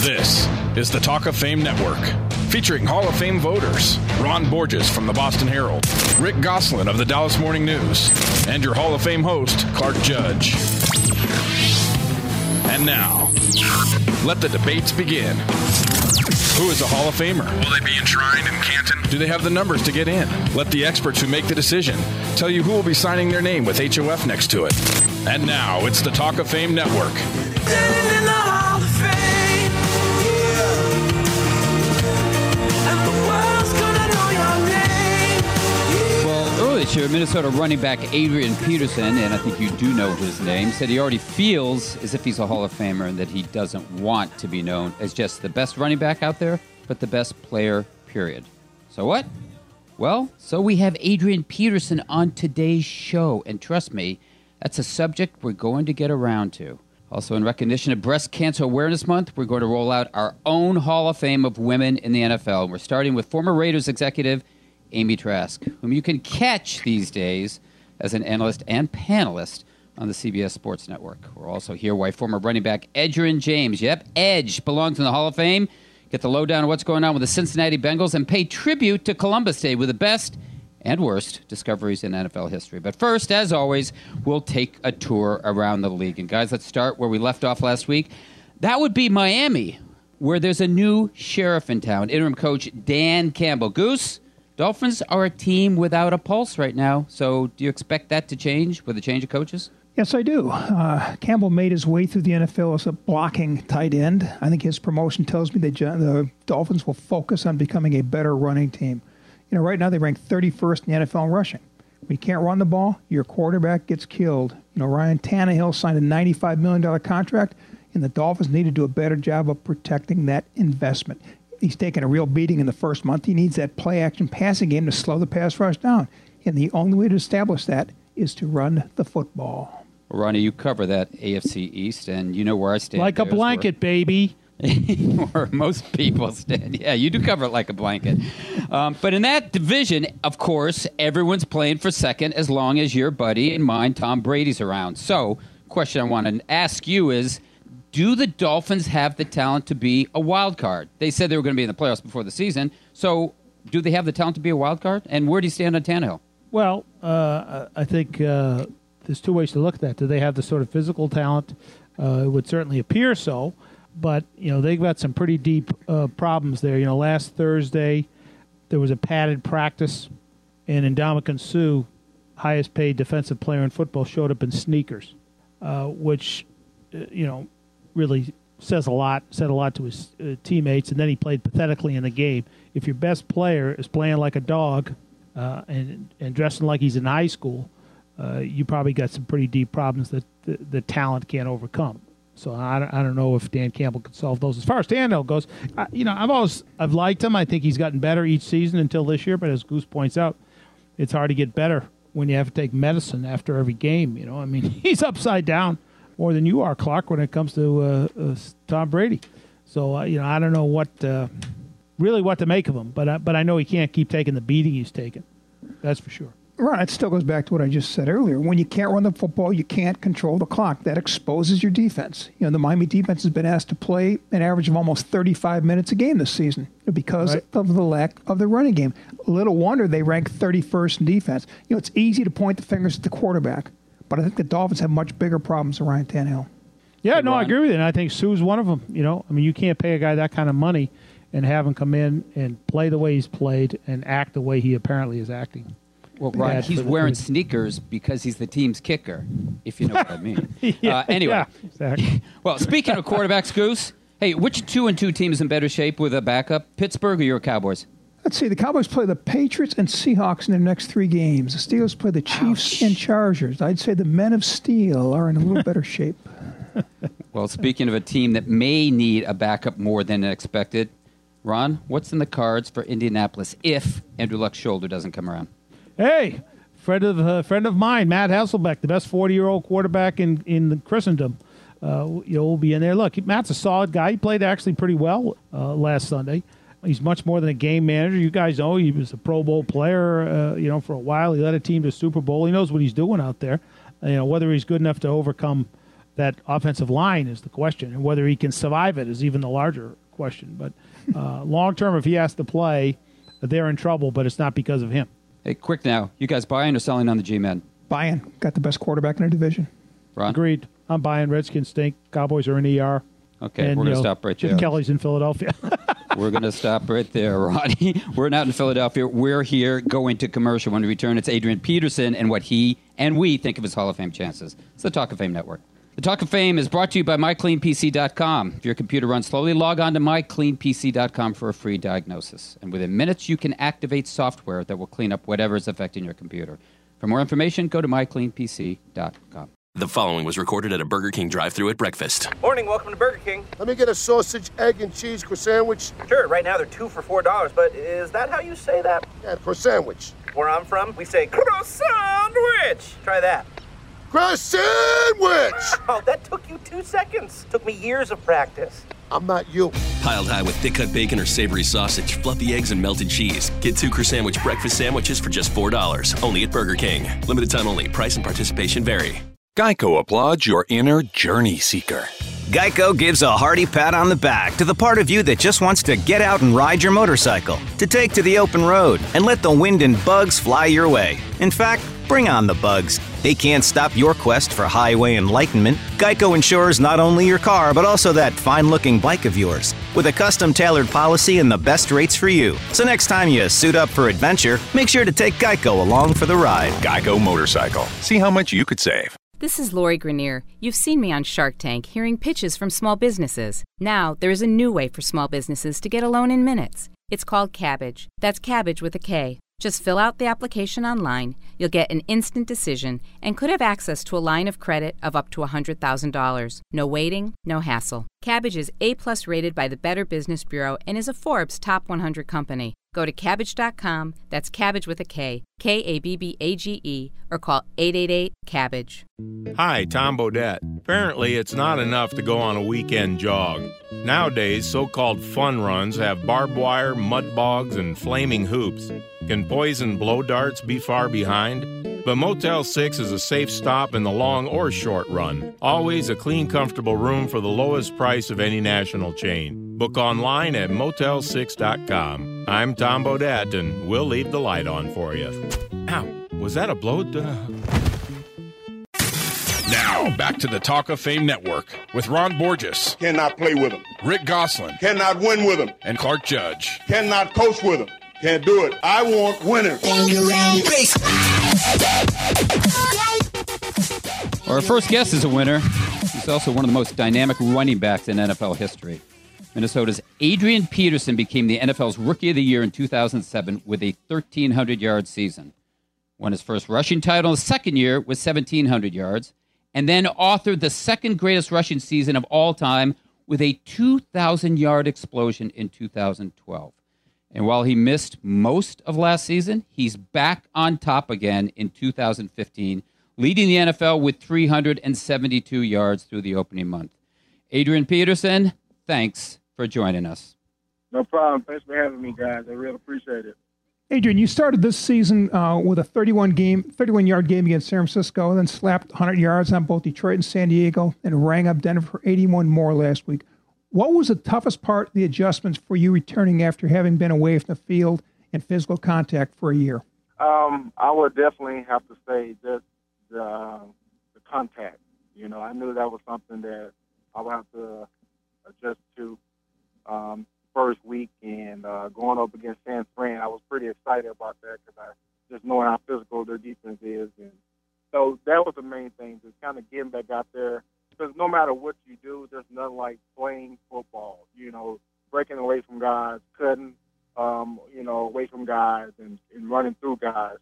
This is the Talk of Fame Network, featuring Hall of Fame voters Ron Borges from the Boston Herald, Rick Gosselin of the Dallas Morning News, and your Hall of Fame host, Clark Judge. And now, let the debates begin. Who is a Hall of Famer? Will they be enshrined in Canton? Do they have the numbers to get in? Let the experts who make the decision tell you who will be signing their name with HOF next to it. And now, it's the Talk of Fame Network. Minnesota running back Adrian Peterson, and I think you do know his name, said he already feels as if he's a Hall of Famer and that he doesn't want to be known as just the best running back out there, but the best player, period. So what? Well, so we have Adrian Peterson on today's show, and trust me, that's a subject we're going to get around to. Also, in recognition of Breast Cancer Awareness Month, we're going to roll out our own Hall of Fame of women in the NFL. We're starting with former Raiders executive Amy Trask, whom you can catch these days as an analyst and panelist on the CBS Sports Network. We're also here why former running back Edgerrin James, yep, Edge, belongs in the Hall of Fame. Get the lowdown on what's going on with the Cincinnati Bengals and pay tribute to Columbus Day with the best and worst discoveries in NFL history. But first, as always, we'll take a tour around the league. And guys, let's start where we left off last week. That would be Miami, where there's a new sheriff in town, interim coach Dan Campbell. Goose, Dolphins are a team without a pulse right now. So do you expect that to change with a change of coaches? Yes, I do. Uh, Campbell made his way through the NFL as a blocking tight end. I think his promotion tells me that the Dolphins will focus on becoming a better running team. You know, right now they rank 31st in the NFL in rushing. When you can't run the ball, your quarterback gets killed. You know, Ryan Tannehill signed a $95 million contract, and the Dolphins need to do a better job of protecting that investment. He's taken a real beating in the first month. He needs that play action passing game to slow the pass rush down. And the only way to establish that is to run the football. Well, Ronnie, you cover that AFC East, and you know where I stand. Like a there as blanket, baby. where most people stand. Yeah, you do cover it like a blanket. Um, but in that division, of course, everyone's playing for second as long as your buddy and mine, Tom Brady's around. So, question I want to ask you is do the Dolphins have the talent to be a wild card? They said they were going to be in the playoffs before the season. So, do they have the talent to be a wild card? And where do you stand on Tannehill? Well, uh, I think uh, there's two ways to look at that. Do they have the sort of physical talent? Uh, it would certainly appear so, but you know they've got some pretty deep uh, problems there. You know, last Thursday there was a padded practice, and Ndamukong Suh, highest paid defensive player in football, showed up in sneakers, uh, which uh, you know really says a lot. Said a lot to his uh, teammates, and then he played pathetically in the game. If your best player is playing like a dog uh, and and dressing like he's in high school, uh, you probably got some pretty deep problems that the, the talent can't overcome. So I, don't- I don't know if Dan Campbell could solve those. As far as Tannehill goes, I, you know I've always I've liked him. I think he's gotten better each season until this year. But as Goose points out, it's hard to get better when you have to take medicine after every game. You know, I mean he's upside down more than you are, Clark, when it comes to uh, uh, Tom Brady. So uh, you know I don't know what uh, really what to make of him, but I, but I know he can't keep taking the beating he's taking. That's for sure. Right, it still goes back to what I just said earlier. When you can't run the football, you can't control the clock. That exposes your defense. You know, the Miami defense has been asked to play an average of almost 35 minutes a game this season because Right. of the lack of the running game. Little wonder they rank 31st in defense. You know, it's easy to point the fingers at the quarterback, but I think the Dolphins have much bigger problems than Ryan Tannehill. Yeah, Hey, no, I agree with you. And I think Suh's one of them. You know, I mean, you can't pay a guy that kind of money and have him come in and play the way he's played and act the way he apparently is acting. Well, Bad Ron, he's the- wearing sneakers because he's the team's kicker, if you know what I mean. uh, anyway, yeah, exactly. well, speaking of quarterbacks, Goose, hey, which two and two team is in better shape with a backup, Pittsburgh or your Cowboys? Let's see, the Cowboys play the Patriots and Seahawks in their next three games. The Steelers play the Chiefs and Chargers. I'd say the Men of Steel are in a little better shape. Well, speaking of a team that may need a backup more than expected, Ron, what's in the cards for Indianapolis if Andrew Luck's shoulder doesn't come around? Hey, friend of uh, friend of mine, Matt Hasselbeck, the best forty year old quarterback in in Christendom. Uh, you know, will be in there. Look, Matt's a solid guy. He played actually pretty well uh, last Sunday. He's much more than a game manager. You guys know he was a Pro Bowl player. Uh, you know, for a while he led a team to Super Bowl. He knows what he's doing out there. You know, whether he's good enough to overcome that offensive line is the question, and whether he can survive it is even the larger question. But uh, long term, if he has to play, they're in trouble. But it's not because of him. Hey, quick now. You guys buying or selling on the G-men? Buying. Got the best quarterback in the division. Ron? Agreed. I'm buying. Redskins stink. Cowboys are in ER. Okay, and, we're going to stop right there. Kelly's in Philadelphia. We're going to stop right there, Ronnie. We're not in Philadelphia. We're here going to commercial. When we return, it's Adrian Peterson and what he and we think of his Hall of Fame chances. It's the Talk of Fame Network. The Talk of Fame is brought to you by MyCleanPC.com. If your computer runs slowly, log on to MyCleanPC.com for a free diagnosis. And within minutes, you can activate software that will clean up whatever is affecting your computer. For more information, go to MyCleanPC.com. The following was recorded at a Burger King drive-thru at breakfast. Morning, welcome to Burger King. Let me get a sausage, egg, and cheese croissant. Sandwich. Sure, right now they're two for four dollars, but is that how you say that? Yeah, croissant. Sandwich. Where I'm from, we say croissant sandwich. Try that. Croissant. sandwich! Oh, that took you two seconds. Took me years of practice. I'm not you. Piled high with thick cut bacon or savory sausage, fluffy eggs, and melted cheese. Get two croissant sandwich breakfast sandwiches for just $4. Only at Burger King. Limited time only. Price and participation vary. Geico applauds your inner journey seeker. Geico gives a hearty pat on the back to the part of you that just wants to get out and ride your motorcycle, to take to the open road, and let the wind and bugs fly your way. In fact, bring on the bugs. They can't stop your quest for highway enlightenment. Geico insures not only your car, but also that fine looking bike of yours, with a custom tailored policy and the best rates for you. So next time you suit up for adventure, make sure to take Geico along for the ride. Geico Motorcycle. See how much you could save. This is Lori Greiner. You've seen me on Shark Tank hearing pitches from small businesses. Now, there is a new way for small businesses to get a loan in minutes. It's called Kabbage. That's cabbage with a K. Just fill out the application online. You'll get an instant decision and could have access to a line of credit of up to $100,000. No waiting, no hassle. Kabbage is A plus rated by the Better Business Bureau and is a Forbes Top 100 company. Go to Kabbage.com, that's cabbage with a K, K A B B A G E, or call 888 Kabbage. Hi, Tom Bodett. Apparently, it's not enough to go on a weekend jog. Nowadays, so called fun runs have barbed wire, mud bogs, and flaming hoops. Can poison blow darts be far behind? But Motel 6 is a safe stop in the long or short run. Always a clean, comfortable room for the lowest price of any national chain. Book online at motel6.com. I'm Tom Bodett, and we'll leave the light on for you. Ow, was that a blow? Uh... Now, back to the Talk of Fame Network with Ron Borges. Cannot play with him. Rick Gosselin. Cannot win with him. And Clark Judge. Cannot coach with him. Can't do it. I want winners. Our first guest is a winner. He's also one of the most dynamic running backs in NFL history. Minnesota's Adrian Peterson became the NFL's Rookie of the Year in 2007 with a 1,300 yard season. Won his first rushing title the second year with 1,700 yards, and then authored the second greatest rushing season of all time with a 2,000 yard explosion in 2012. And while he missed most of last season, he's back on top again in 2015, leading the NFL with 372 yards through the opening month. Adrian Peterson, thanks for joining us. No problem. Thanks for having me, guys. I really appreciate it. Adrian, you started this season uh, with a 31 game, 31 yard game against San Francisco, and then slapped 100 yards on both Detroit and San Diego, and rang up Denver for 81 more last week. What was the toughest part of the adjustments for you returning after having been away from the field and physical contact for a year? Um, I would definitely have to say just the, the contact. You know, I knew that was something that I would have to adjust to. Um, first week and uh, going up against San Fran, I was pretty excited about that because I just knowing how physical their defense is, and so that was the main thing, just kind of getting back out there. Because no matter what you do, there's nothing like playing football. You know, breaking away from guys, cutting, um, you know, away from guys, and, and running through guys.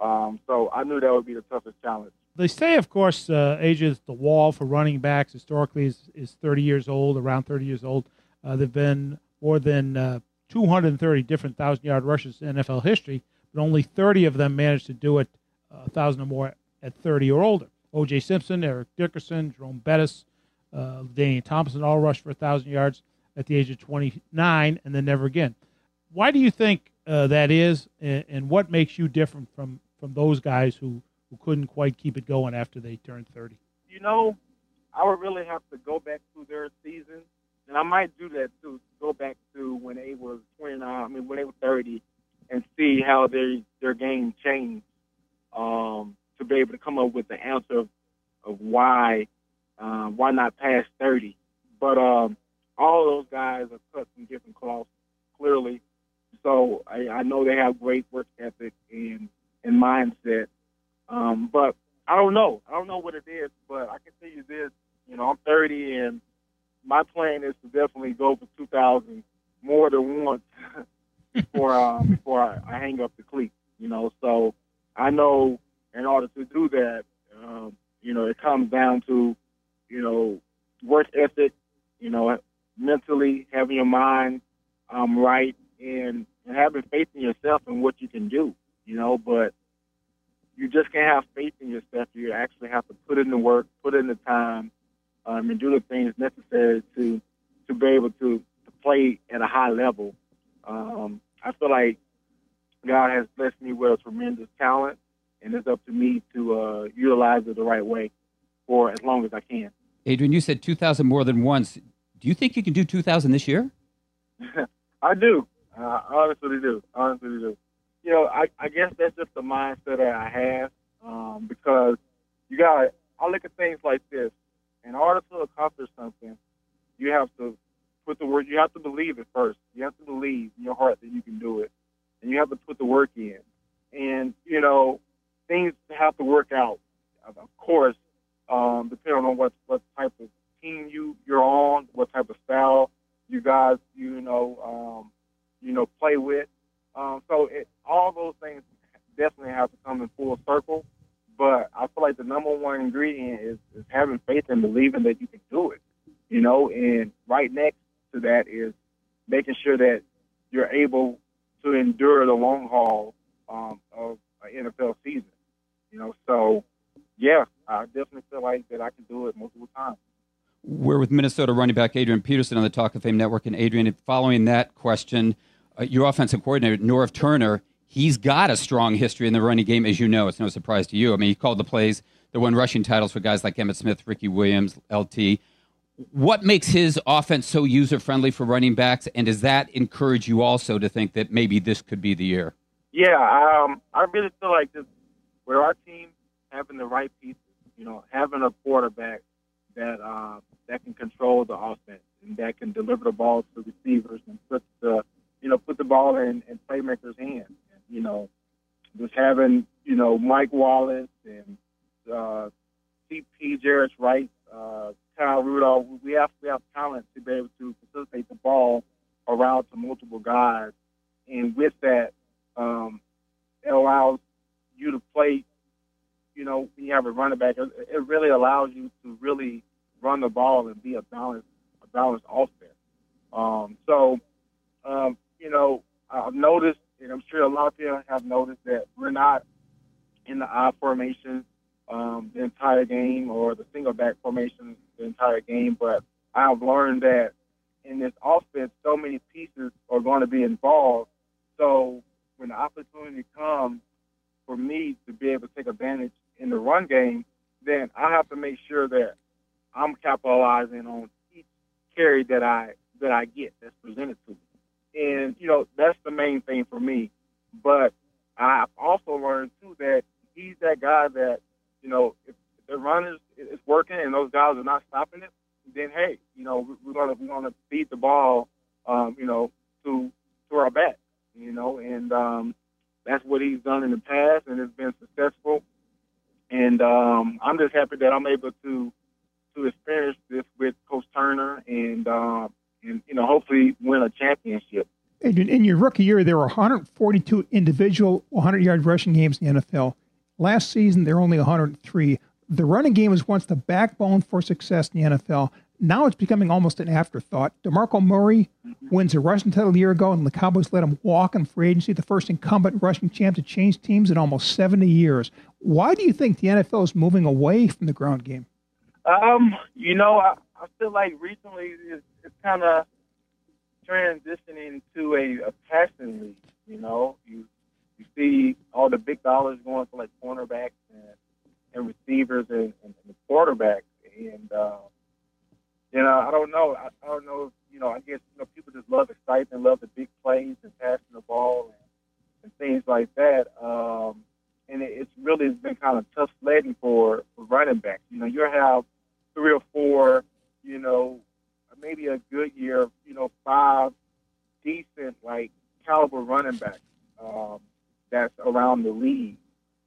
Um, so I knew that would be the toughest challenge. They say, of course, uh, the wall for running backs. Historically, is, is 30 years old, around 30 years old. Uh, they've been more than uh, 230 different thousand yard rushes in NFL history, but only 30 of them managed to do it a uh, thousand or more at 30 or older. O.J. Simpson, Eric Dickerson, Jerome Bettis, uh, Daniel Thompson all rushed for a thousand yards at the age of 29 and then never again. Why do you think uh, that is, and, and, what makes you different from, from those guys who, who couldn't quite keep it going after they turned 30? You know, I would really have to go back through their season, and I might do that too. Go back to when they was 29, I mean when they were 30, and see how their their game changed. Um, to be able to come up with the answer of, of why um, why not past 30. But um, all those guys are cut from different cloths, clearly. So I, I know they have great work ethic and and mindset. Um, but I don't know. I don't know what it is, but I can tell you this. You know, I'm 30, and my plan is to definitely go for 2,000 more than once before um, before I, I hang up the cleat. You know, so I know in order to do that, um, you know, it comes down to, you know, work ethic, you know, mentally having your mind um, right and, and having faith in yourself and what you can do, you know, but you just can't have faith in yourself. You actually have to put in the work, put in the time, um, and do the things necessary to to be able to, to play at a high level. Um, I feel like God has blessed me with a tremendous talent, and it's up to me to uh, utilize it the right way for as long as I can. Adrian, you said 2,000 more than once. Do you think you can do 2,000 this year? I do. Uh, I honestly do. Honestly do. You know, I, I guess that's just the mindset that I have um, because you got. I look at things like this. In order to accomplish something, you have to put the work. You have to believe it first. You have to believe in your heart that you can do it, and you have to put the work in. And you know, things have to work out. Of course, um, depending on what what type of team you you're on, what type of style you guys you know um, you know play with. Um, so it, all those things definitely have to come in full circle. But I feel like the number one ingredient is, is having faith and believing that you can do it. You know, and right next to that is making sure that you're able to endure the long haul um, of an NFL season. You know, so yeah, I definitely feel like that I can do it multiple times. We're with Minnesota running back Adrian Peterson on the Talk of Fame Network. And Adrian, following that question, uh, your offensive coordinator, Norv Turner, he's got a strong history in the running game, as you know. It's no surprise to you. I mean, he called the plays that won rushing titles for guys like Emmitt Smith, Ricky Williams, LT. What makes his offense so user friendly for running backs? And does that encourage you also to think that maybe this could be the year? Yeah, um, I really feel like this, with our team having the right pieces, you know, having a quarterback that uh, that can control the offense and that can deliver the ball to receivers and put the you know put the ball in, in playmakers' hands. You know, just having you know Mike Wallace and uh, CP Jarius Wright, uh, Kyle Rudolph. We have we have talent to be able to facilitate the ball around to multiple guys, and with that, um, it allows you to play you know, when you have a running back, it, it really allows you to really run the ball and be a balanced, a balanced offense. Um, so, um, you know, I've noticed, and I'm sure a lot of people have noticed that we're not in the I formation um, the entire game or the single back formation the entire game, but I've learned that in this offense, so many pieces are going to be involved. So when the opportunity comes for me to be able to take advantage in the run game, then I have to make sure that I'm capitalizing on each carry that I that I get that's presented to me. And you know that's the main thing for me. But I've also learned too that he's that guy that you know if the run is, working and those guys are not stopping it, then hey, you know we're gonna we're gonna feed the ball, um, you know, to to our back, you know, and um, that's what he's done in the past and it's been successful. And um, I'm just happy that I'm able to to experience this with Coach Turner and uh, and you know hopefully win a championship. Adrian, in your rookie year, there were 142 individual 100-yard rushing games in the NFL. Last season, there were only 103. The running game was once the backbone for success in the NFL. Now it's becoming almost an afterthought. DeMarco Murray mm-hmm. wins a rushing title a year ago, and the Cowboys let him walk in free agency, the first incumbent rushing champ to change teams in almost 70 years. Why do you think the NFL is moving away from the ground game? Um, you know, I, I feel like recently it's, it's kind of transitioning to a, a passing league. You know, you you see all the big dollars going for like cornerbacks and, and receivers and, and, and quarterbacks, And uh, you know, I don't know. I, I don't know. If, you know, I guess you know people just love excitement, love the big plays and passing the ball and, and things like that. Um, and it, it's really been kind of tough sledding for, for running backs. You know, you have three or four, you know, maybe a good year, you know, five decent like caliber running backs um, that's around the league.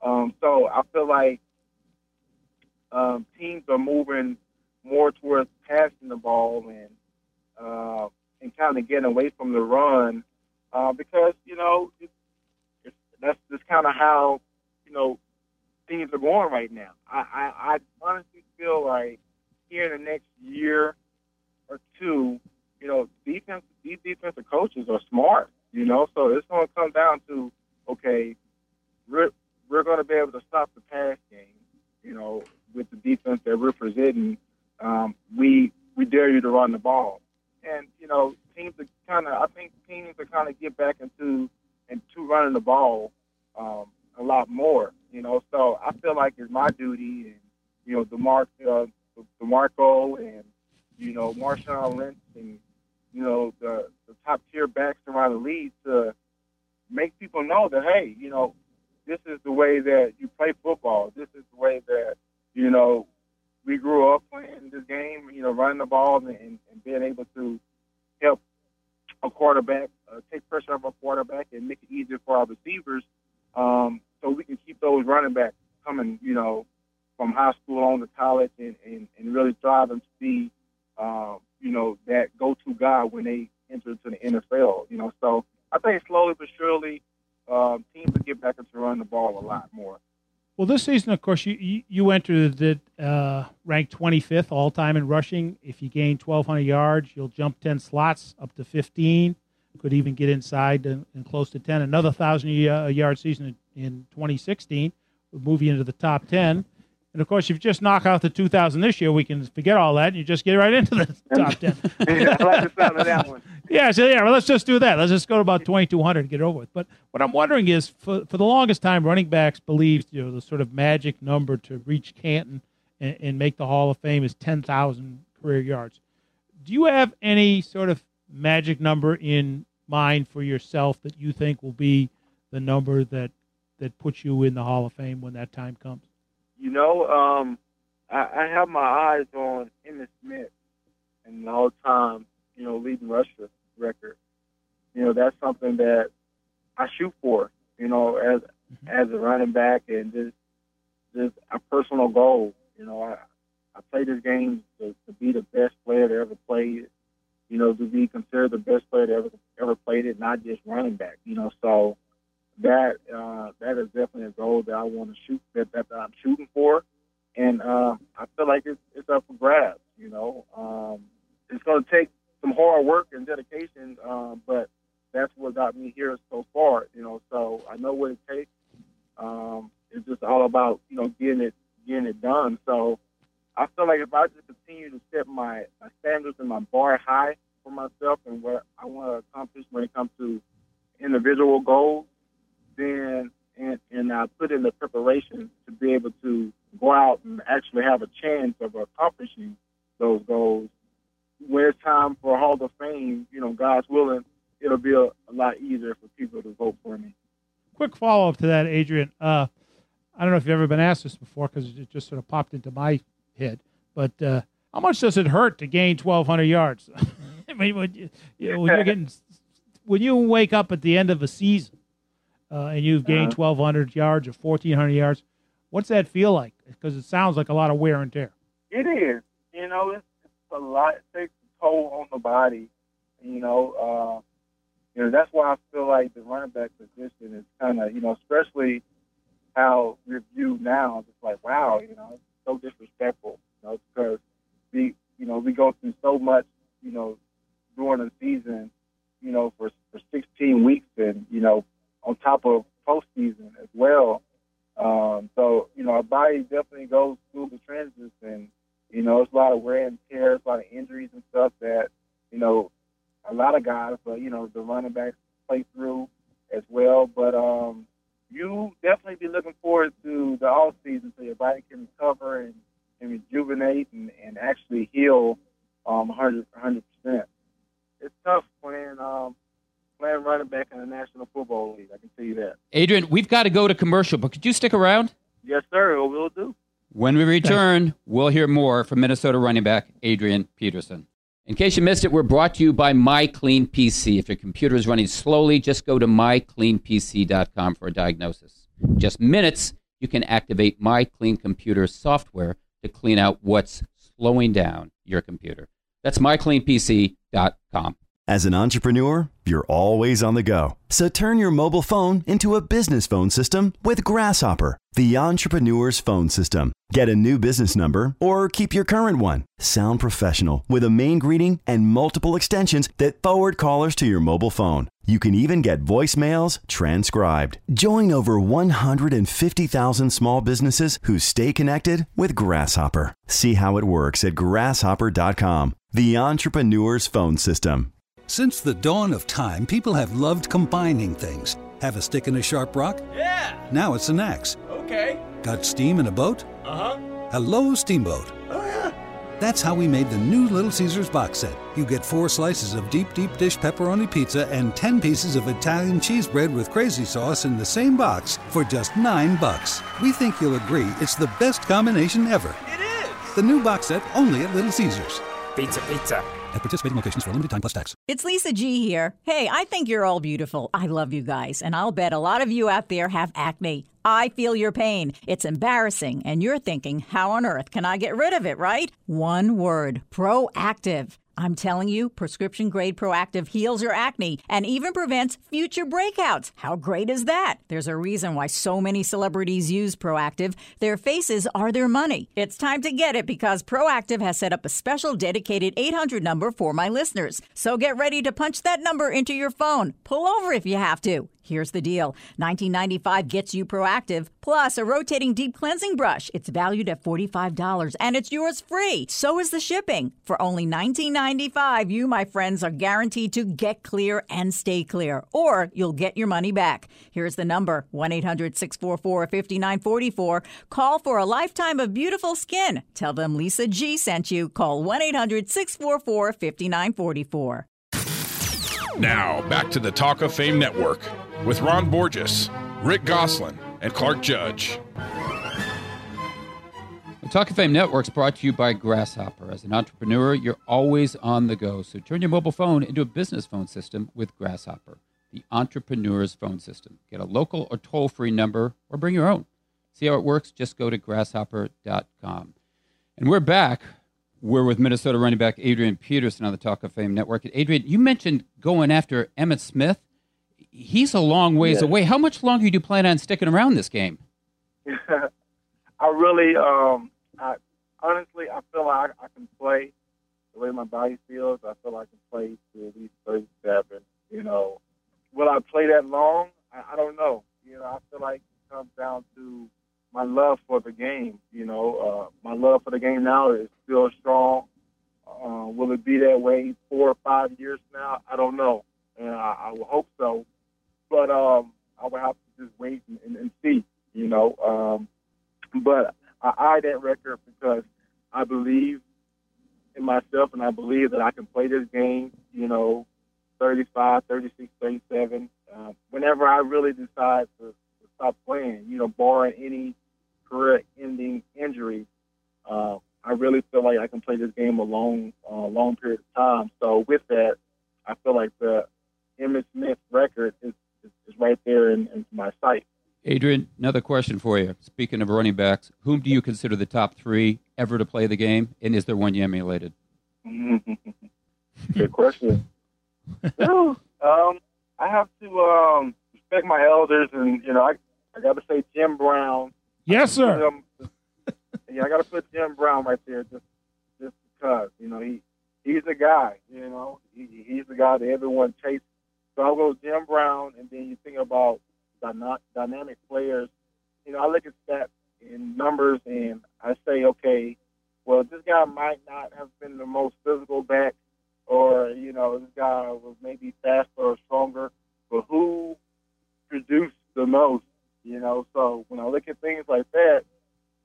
Um, so I feel like um, teams are moving more towards passing the ball and uh, and kind of getting away from the run uh, because you know it's, it's, that's just kind of how you know things are going right now. I, I, I honestly feel like here in the next year or two, you know, defense these defensive coaches are smart, you know, so it's going to come down to okay, we're we're going to be able to stop the pass game, you know, with the defense that we're presenting. Um, we we dare you to run the ball, and you know, teams are kind of I think teams are kind of get back into into running the ball um, a lot more, you know. So I feel like it's my duty, and you know, Demar uh, Demarco and you know Marshawn Lynch and you know the the top tier backs around the league to make people know that hey, you know, this is the way that you play football. This is the way that you know we grew up playing this game. You know, running the ball and, and being able to help a quarterback uh, take pressure off a quarterback and make it easier for our receivers, um, so we can keep those running backs coming. You know, from high school on to college, and and, and really drive them to be, um, you know, that go-to guy when they enter into the NFL. You know, so I think slowly but surely, um, teams will get back into running the ball a lot more. Well, this season, of course, you you, entered the uh, ranked 25th all time in rushing. If you gain 1,200 yards, you'll jump 10 slots up to 15. Could even get inside and, and close to 10. Another thousand yard season in, in 2016 would move you into the top 10. And of course, if you just knock out the 2,000 this year, we can forget all that and you just get right into the top 10. I like the sound of that one. Yeah, so yeah, well, let's just do that. Let's just go to about 2,200 and get it over with. But what I'm wondering is, for, for the longest time, running backs believed you know the sort of magic number to reach Canton and, and make the Hall of Fame is 10,000 career yards. Do you have any sort of magic number in mind for yourself that you think will be the number that that puts you in the Hall of Fame when that time comes? You know, um, I, I have my eyes on Emmitt Smith and all the whole time, you know, leading rusher record. You know, that's something that I shoot for. You know, as as a running back and just just a personal goal. You know, I I play this game to, to be the best player to ever play it. You know, to be considered the best player to ever ever played it, not just running back. You know, so that uh, that is definitely a goal that I want to shoot that, that, that I'm shooting for, and uh, I feel like it's it's up for grabs. You know, um, it's going to take some hard work and dedication, um, but that's what got me here so far. You know, so I know what it takes. Um, it's just all about you know getting it getting it done. So I feel like if I just continue to set my, my standards and my bar high for myself and what I want to accomplish when it comes to individual goals, then and, and I put in the preparation to be able to go out and actually have a chance of accomplishing those goals. When it's time for Hall of Fame, you know, God's willing, it'll be a, a lot easier for people to vote for me. Quick follow up to that, Adrian. Uh, I don't know if you've ever been asked this before because it just sort of popped into my head, but uh, how much does it hurt to gain 1,200 yards? I mean, when, you, you know, when you're getting when you wake up at the end of a season uh, and you've gained Uh-huh. 1,200 yards or 1,400 yards, what's that feel like? Because it sounds like a lot of wear and tear. It is. You know, it's, it's a lot. It takes a toll on the body. You know, uh, you know that's why I feel like the running back position is kind of, you know, especially how we're viewed now. It's like, wow, you know, it's so disrespectful. You know, because we, you know, we go through so much, you know, during the season, you know, for for 16 weeks, and you know, on top of postseason as well. Um, so, you know, our body definitely goes through the transitions and, you know, it's a lot of wear and tear, it's a lot of injuries and stuff that, you know, a lot of guys, but, you know, the running backs play through as well. But um, you definitely be looking forward to the off season so your body can recover and, and rejuvenate and, and actually heal um, 100 percent. It's tough playing um, playing running back in the National Football League. I can tell you that. Adrian, we've got to go to commercial, but could you stick around? Yes, sir. We'll do. When we return, we'll hear more from Minnesota running back Adrian Peterson. In case you missed it, we're brought to you by MyCleanPC. If your computer is running slowly, just go to mycleanpc.com for a diagnosis. Just minutes, you can activate MyClean Computer software to clean out what's slowing down your computer. That's mycleanpc.com. As an entrepreneur, you're always on the go. So turn your mobile phone into a business phone system with Grasshopper, the entrepreneur's phone system. Get a new business number or keep your current one. Sound professional with a main greeting and multiple extensions that forward callers to your mobile phone. You can even get voicemails transcribed. Join over 150,000 small businesses who stay connected with Grasshopper. See how it works at grasshopper.com, the entrepreneur's phone system. Since the dawn of time, people have loved combining things. Have a stick and a sharp rock? Yeah! Now it's an axe. Okay. Got steam in a boat? Uh huh. Hello, Steamboat. Oh, yeah. That's how we made the new Little Caesars box set. You get four slices of deep, deep dish pepperoni pizza and 10 pieces of Italian cheese bread with crazy sauce in the same box for just nine bucks. We think you'll agree it's the best combination ever. It is! The new box set only at Little Caesars. Pizza, pizza. At participating locations for limited time plus tax. It's Lisa G here. Hey, I think you're all beautiful. I love you guys, and I'll bet a lot of you out there have acne. I feel your pain. It's embarrassing, and you're thinking, how on earth can I get rid of it, right? One word Proactiv. I'm telling you, prescription grade Proactiv heals your acne and even prevents future breakouts. How great is that? There's a reason why so many celebrities use Proactiv. Their faces are their money. It's time to get it because Proactiv has set up a special dedicated 800 number for my listeners. So get ready to punch that number into your phone. Pull over if you have to. Here's the deal 1995 gets you Proactiv, plus a rotating deep cleansing brush. It's valued at $45 and it's yours free. So is the shipping. For only $19.95, you, my friends, are guaranteed to get clear and stay clear, or you'll get your money back. Here's the number 1 800 644 5944. Call for a lifetime of beautiful skin. Tell them Lisa G sent you. Call 1 800 644 5944. Now, back to the Talk of Fame Network with Ron Borges, Rick Gosselin, and Clark Judge. The Talk of Fame Network is brought to you by Grasshopper. As an entrepreneur, you're always on the go. So turn your mobile phone into a business phone system with Grasshopper, the entrepreneur's phone system. Get a local or toll free number or bring your own. See how it works? Just go to grasshopper.com. And we're back. We're with Minnesota running back Adrian Peterson on the Talk of Fame Network. And Adrian, you mentioned going after Emmitt Smith. He's a long ways away. How much longer do you plan on sticking around this game? I really, um, I honestly, I feel like I, can play the way my body feels. I feel like I can play to at least 37. You know, will I play that long? I, I don't know. You know, I feel like it comes down to my love for the game. You know, uh, my love for the game now is still strong. Uh, will it be that way four or five years now? I don't know, and I, I will hope so. But um, I would have to just wait and, and, and see. You know, um, but I eye that record because I believe in myself and I believe that I can play this game, you know, 35, 36, 37, uh, whenever I really decide to, to stop playing, you know, barring any career ending injury. Uh, I really feel like I can play this game a long, uh, long period of time. So with that, I feel like the Emmitt Smith record is, is, is right there in, in my sight. Adrian, another question for you. Speaking of running backs, whom do you consider the top three ever to play the game, and is there one you emulated? Good question. Well, um, I have to um, respect my elders, and you know, I, I got to say Jim Brown. Yes, sir. Um, yeah, I got to put Jim Brown right there, just just because you know he he's the guy. You know, he, he's the guy that everyone chases. So I'll go Jim Brown, and then you think about dynamic players. You know, I look at stats and numbers, and I say, okay, well, this guy might not have been the most physical back, or you know, this guy was maybe faster or stronger, but who produced the most? You know, so when I look at things like that,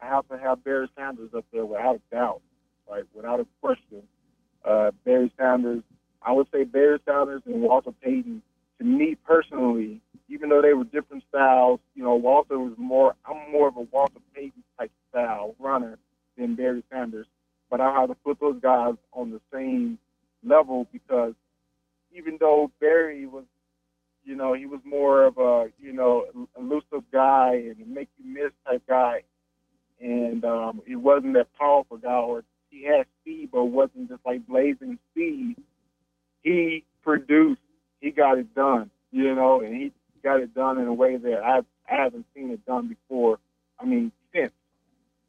I have to have Barry Sanders up there without a doubt, like without a question. Uh, Barry Sanders, I would say Barry Sanders and Walter Payton. To me personally, even though they were different styles, you know, Walter was more. I'm more of a Walter Payton type style runner than Barry Sanders, but I have to put those guys on the same level because even though Barry was, you know, he was more of a, you know, elusive guy and make you miss type guy, and um, he wasn't that powerful guy, or he had speed, but wasn't just like blazing speed. He produced, he got it done, you know, and he got it done in a way that I, I haven't seen it done before. I mean, since.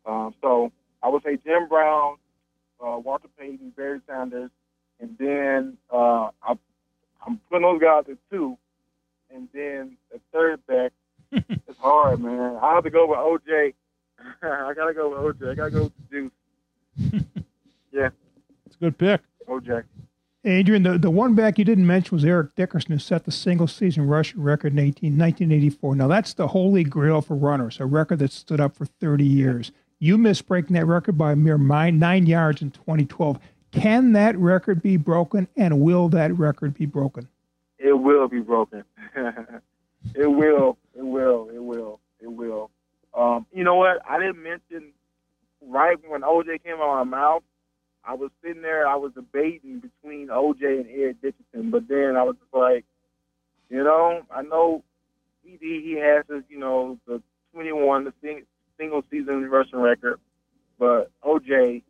Um, so I would say Jim Brown, uh, Walter Payton, Barry Sanders, and then uh, I, I'm putting those guys at two, and then the third back. it's hard, man. I have to go with OJ. I gotta go with OJ. I gotta go with the Deuce. yeah, It's a good pick. OJ. Adrian, the, the one back you didn't mention was Eric Dickerson, who set the single season rushing record in 18, 1984. Now, that's the holy grail for runners, a record that stood up for 30 years. You missed breaking that record by a mere nine, yards in 2012. Can that record be broken, and will that record be broken? It will be broken. it will. It will. It will. It will. Um, you know what? I didn't mention right when OJ came out of my mouth. I was sitting there. I was debating between OJ and Eric Dickerson, but then I was just like, you know, I know ED he has his, you know, the 21, the sing, single season rushing record, but OJ,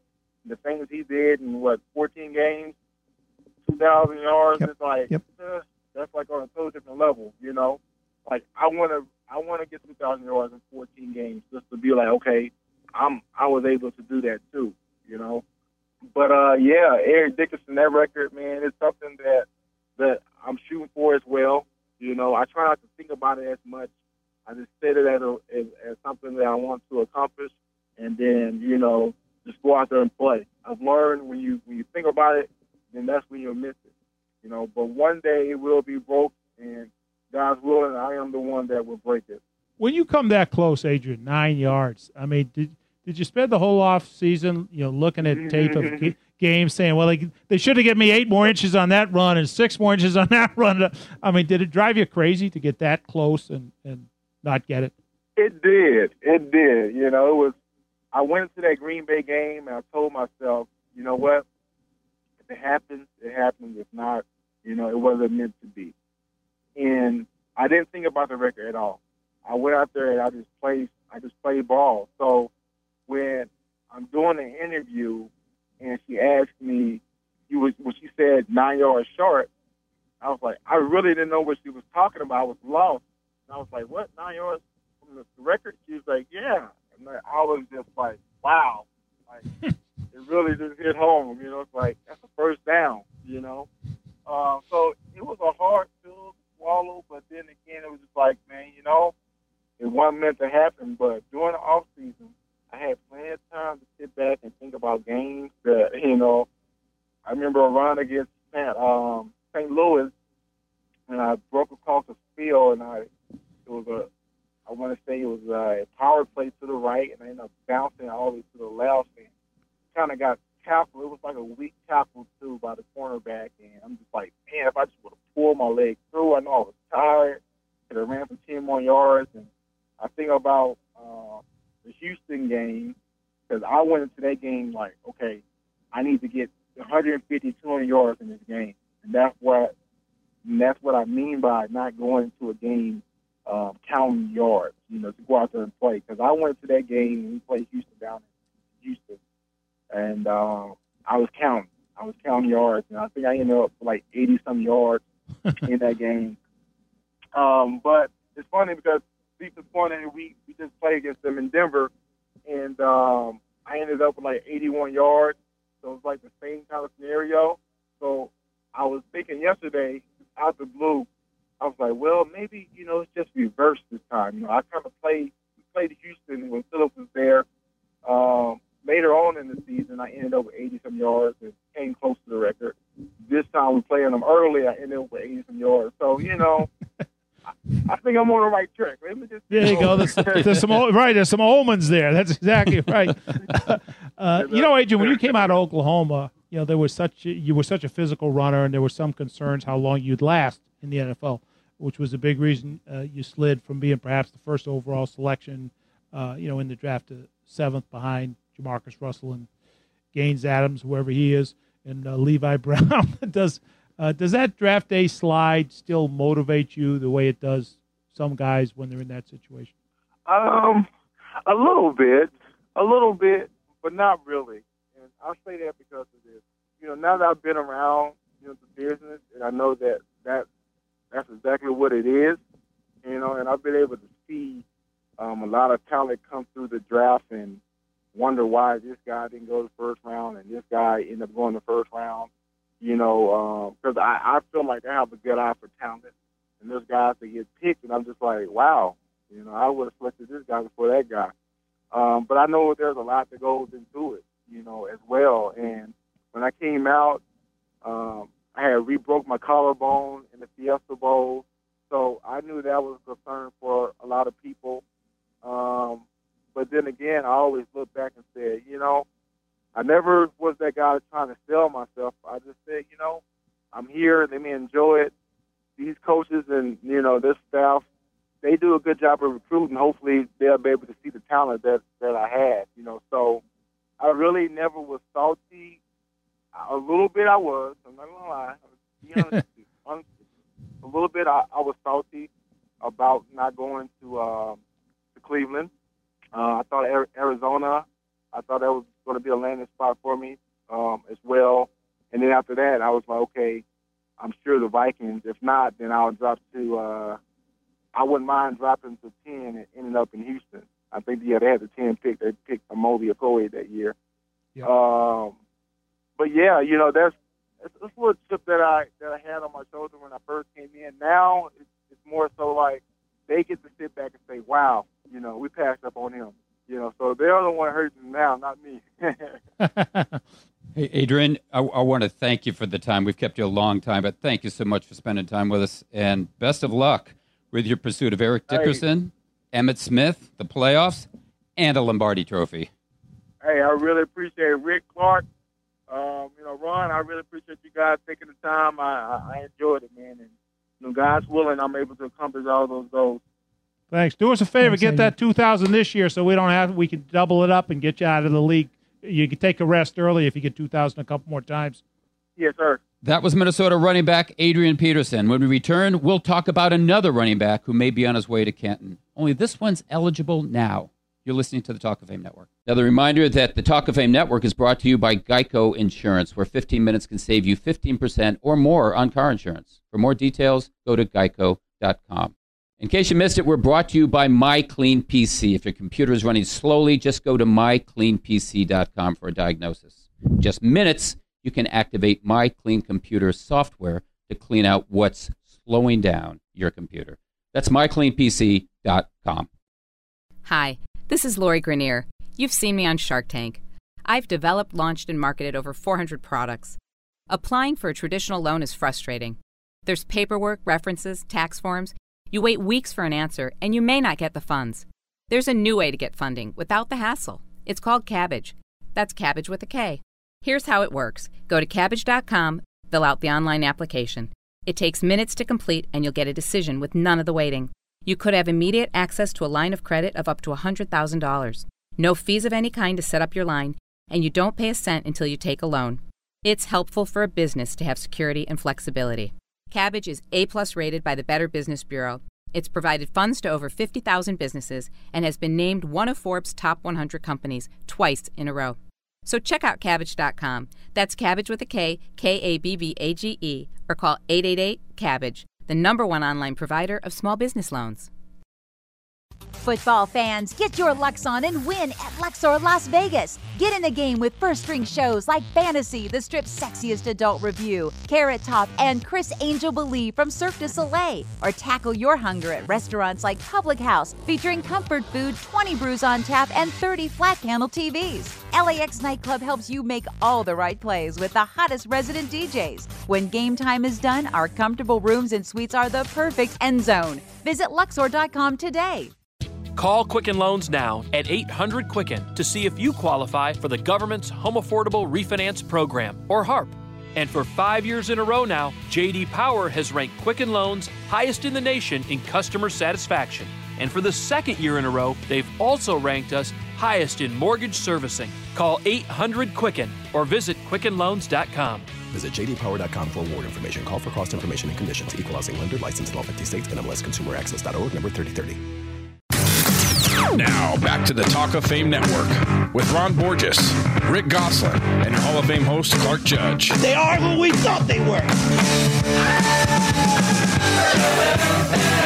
the things he did in what 14 games, 2,000 yards, Yep. it's like Yep. uh, that's like on a totally different level, you know. Like I want to, I want to get 2,000 yards in 14 games just to be like, okay, I'm, I was able to do that too, you know. But uh, yeah, Eric Dickerson, that record, man, is something that that I'm shooting for as well. You know, I try not to think about it as much. I just set it as, a, as, as something that I want to accomplish, and then you know, just go out there and play. I've learned when you when you think about it, then that's when you'll miss it. You know, but one day it will be broke, and God's willing, I am the one that will break it. When you come that close, Adrian, nine yards. I mean, did did you spend the whole off season, you know, looking at tape of ga- games, saying, "Well, they they should have given me eight more inches on that run and six more inches on that run"? I mean, did it drive you crazy to get that close and and not get it? It did. It did. You know, it was. I went into that Green Bay game and I told myself, you know what? If it happens, it happens. If not, you know, it wasn't meant to be. And I didn't think about the record at all. I went out there and I just played. I just played ball. So when I'm doing an interview and she asked me, you was when she said nine yards short, I was like, I really didn't know what she was talking about. I was lost. And I was like, what nine yards from the record? She was like, yeah. And I was just like, wow. Like it really just hit home. You know, it's like that's a first down. You know, uh, so it was a hard pill to swallow. But then again, it was just like, man, you know, it wasn't meant to happen. But during the off season, I had plenty of time to sit back and think about games that you know. I remember a run against St. Um, St. Louis, and I broke across the field, and I it was a I want to say it was a power play to the right, and I ended up bouncing all the way to the left, and kind of got tackled. It was like a weak tackle too by the cornerback, and I'm just like, man, if I just would have pulled my leg through, I know I was tired. Could have ran for ten more yards, and I think about uh, the Houston game because I went into that game like, okay, I need to get 150, 200 yards in this game, and that's what and that's what I mean by not going to a game um, counting yards. You know, to go out there and play. Because I went to that game and we played Houston down in Houston, and um, I was counting. I was counting yards, and I think I ended up like 80 some yards in that game. Um, but it's funny because Stevens Point, and we we just played against them in Denver, and um, I ended up with like 81 yards. So it's like the same kind of scenario. So I was thinking yesterday, out the blue, I was like, well, maybe you know it's just reversed this time. You know, I kind of played played Houston when Phillips was there. Um, later on in the season, I ended up with 80 some yards and came close to the record. This time we playing them early, I ended up with 80 some yards. So you know, I think I'm on the right track. Let me just There you go. There's, there's some right. There's some omens there. That's exactly right. uh, you know, Adrian, when you came out of Oklahoma, you know there was such you were such a physical runner, and there were some concerns how long you'd last in the NFL, which was a big reason uh, you slid from being perhaps the first overall selection, uh, you know, in the draft to seventh behind Jamarcus Russell and Gaines Adams, wherever he is, and uh, Levi Brown. does uh, does that draft day slide still motivate you the way it does some guys when they're in that situation? Um, a little bit, a little bit, but not really. And I'll say that because of this. You know, now that I've been around, you know, the business, and I know that that that's exactly what it is. You know, and I've been able to see um, a lot of talent come through the draft and wonder why this guy didn't go the first round and this guy ended up going the first round. You know, because I, I feel like I have a good eye for talent, and there's guys that get picked, and I'm just like, wow, you know, I would have selected this guy before that guy. Um, but I know there's a lot that goes into it, you know, as well. And when I came out, um, I had re-broke my collarbone in the Fiesta Bowl, so I knew that was a concern for a lot of people. Um, but then again, I always look back and said, you know, I never was that guy trying to sell myself. I just said, you know, I'm here. Let me enjoy it. These coaches and you know this staff, they do a good job of recruiting. Hopefully, they'll be able to see the talent that that I had. You know, so I really never was salty. A little bit I was. I'm not gonna lie. Be honest with you. A little bit I, I was salty about not going to uh, to Cleveland. Uh, I thought Arizona. I thought that was going to be a landing spot for me um, as well. And then after that, I was like, okay, I'm sure the Vikings. If not, then I'll drop to. Uh, I wouldn't mind dropping to ten and ending up in Houston. I think yeah, they had the ten pick. They picked Amobi Okoye that year. Yeah. Um, but yeah, you know that's it's, it's a little chip that I that I had on my shoulder when I first came in. Now it's, it's more so like they get to sit back and say, "Wow, you know, we passed up on him." You know, so they're the one hurting now, not me. Hey, Adrian, I, I want to thank you for the time. We've kept you a long time, but thank you so much for spending time with us. And best of luck with your pursuit of Eric Hey. Dickerson, Emmitt Smith, the playoffs, and a Lombardi trophy. hey, I really appreciate Rick Clark. Um, you know, Ron, I really appreciate you guys taking the time. I, I, I enjoyed it, man. And you know, God's willing, I'm able to accomplish all those goals. Thanks. Do us a favor. Thanks, get Adrian. that 2000 this year so we don't have, we can double it up and get you out of the league. You can take a rest early if you get 2000 a couple more times. Yes, sir. That was Minnesota running back Adrian Peterson. When we return, we'll talk about another running back who may be on his way to Canton. Only this one's eligible now. You're listening to the Talk of Fame Network. Another reminder that the Talk of Fame Network is brought to you by Geico Insurance, where 15 minutes can save you 15% or more on car insurance. For more details, go to geico.com. In case you missed it, we're brought to you by MyCleanPC. If your computer is running slowly, just go to mycleanpc.com for a diagnosis. In just minutes, you can activate MyClean Computer software to clean out what's slowing down your computer. That's mycleanpc.com. Hi, this is Lori Greiner. You've seen me on Shark Tank. I've developed, launched, and marketed over 400 products. Applying for a traditional loan is frustrating. There's paperwork, references, tax forms. You wait weeks for an answer, and you may not get the funds. There's a new way to get funding without the hassle. It's called Kabbage. That's Kabbage with a K. Here's how it works go to kabbage.com, fill out the online application. It takes minutes to complete, and you'll get a decision with none of the waiting. You could have immediate access to a line of credit of up to $100,000. No fees of any kind to set up your line, and you don't pay a cent until you take a loan. It's helpful for a business to have security and flexibility. Kabbage is A plus rated by the Better Business Bureau. It's provided funds to over 50,000 businesses and has been named one of Forbes' top 100 companies twice in a row. So check out Kabbage.com. That's Kabbage with a K, K A B B A G E, or call 888 Kabbage, the number one online provider of small business loans. Football fans, get your Lux on and win at Luxor Las Vegas. Get in the game with first string shows like Fantasy, the strip's sexiest adult review, Carrot Top, and Criss Angel Believe from Cirque du Soleil. Or tackle your hunger at restaurants like Public House, featuring comfort food, 20 brews on tap, and 30 flat panel TVs. LAX Nightclub helps you make all the right plays with the hottest resident DJs. When game time is done, our comfortable rooms and suites are the perfect end zone. Visit Luxor.com today. Call Quicken Loans now at 800 Quicken to see if you qualify for the government's Home Affordable Refinance Program, or HARP. And for five years in a row now, JD Power has ranked Quicken Loans highest in the nation in customer satisfaction. And for the second year in a row, they've also ranked us highest in mortgage servicing. Call 800 Quicken or visit QuickenLoans.com. Visit jdpower.com for award information. Call for cost information and conditions. Equal Housing lender licensed in all 50 states. NMLSConsumerAccess.org number 3030. Now, back to the Talk of Fame Network with Ron Borges, Rick Gosselin, and your Hall of Fame host, Clark Judge. They are who we thought they were.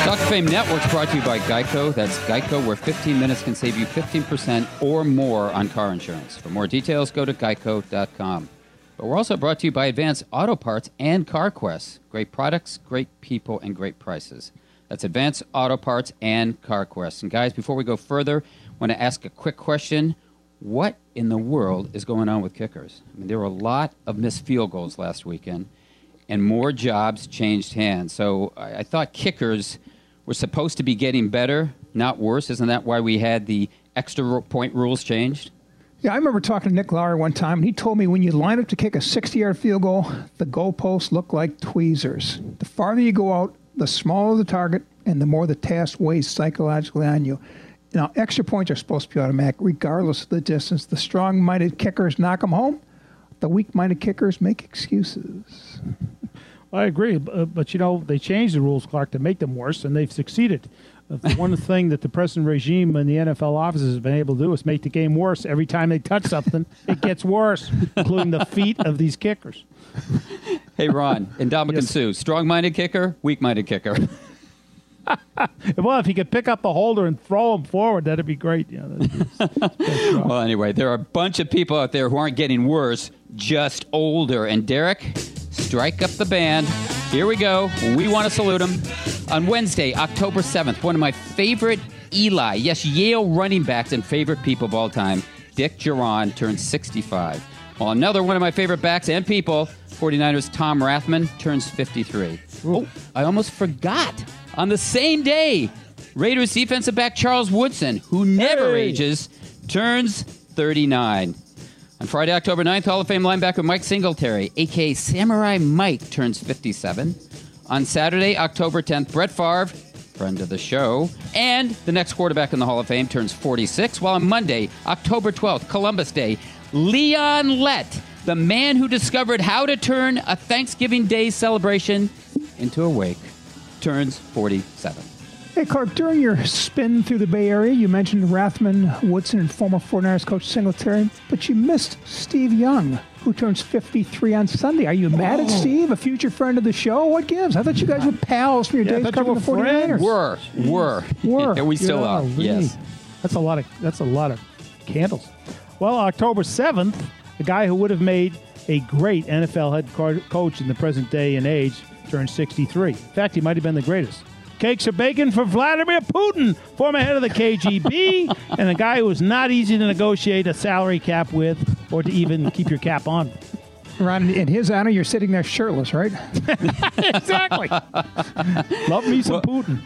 Talk of Fame Network's brought to you by Geico. That's Geico, where 15 minutes can save you 15% or more on car insurance. For more details, go to geico.com. But we're also brought to you by Advance Auto Parts and CarQuest. Great products, great people, and great prices. That's Advance Auto Parts and CarQuest. And guys, before we go further, I want to ask a quick question. What in the world is going on with kickers? I mean, there were a lot of missed field goals last weekend, and more jobs changed hands. So I, I thought kickers were supposed to be getting better, not worse. Isn't that why we had the extra point rules changed? Yeah, I remember talking to Nick Lowery one time, and he told me when you line up to kick a 60 yard field goal, the goalposts look like tweezers. The farther you go out, the smaller the target and the more the task weighs psychologically on you. Now, extra points are supposed to be automatic regardless of the distance. The strong minded kickers knock them home, the weak minded kickers make excuses. I agree, but, but, you know they changed the rules, Clark, to make them worse, and they've succeeded. Uh, one thing that the present regime and the NFL offices have been able to do is make the game worse. Every time they touch something, it gets worse, including the feet of these kickers. Hey, Ron, Ndamukong yes. Suh, strong-minded kicker, weak-minded kicker. well, if he could pick up the holder and throw him forward, that'd be great. Yeah, well, anyway, there are a bunch of people out there who aren't getting worse, just older. And Derek, strike up the band. Here we go. We want to salute him. On Wednesday, October 7th, one of my favorite Eli, yes, Yale running backs and favorite people of all time, Dick Jauron, turns 65. While another one of my favorite backs and people, 49ers Tom Rathman, turns 53. Oh, I almost forgot. On the same day, Raiders defensive back Charles Woodson, who never hey. ages, turns 39. On Friday, October 9th, Hall of Fame linebacker Mike Singletary, aka Samurai Mike, turns 57. On Saturday, October 10th, Brett Favre, friend of the show, and the next quarterback in the Hall of Fame turns 46. While on Monday, October 12th, Columbus Day, Leon Lett, the man who discovered how to turn a Thanksgiving Day celebration into a wake turns 47. Hey, Clark, during your spin through the Bay Area, you mentioned Rathman, Woodson, and former 49ers coach Singletary, but you missed Steve Young, who turns 53 on Sunday. Are you mad at Steve, a future friend of the show? What gives? I thought you guys were pals from your yeah, days covering the 49ers. Were, were. Were. and we still yeah, are, really. yes. That's a lot of, that's a lot of candles. Well, October 7th, the guy who would have made a great NFL head coach in the present day and age turned 63. In fact, he might have been the greatest. Cakes of bacon for Vladimir Putin, former head of the KGB, and a guy who was not easy to negotiate a salary cap with or to even keep your cap on. Ron, in his honor, you're sitting there shirtless, right? exactly. Love me some well, Putin.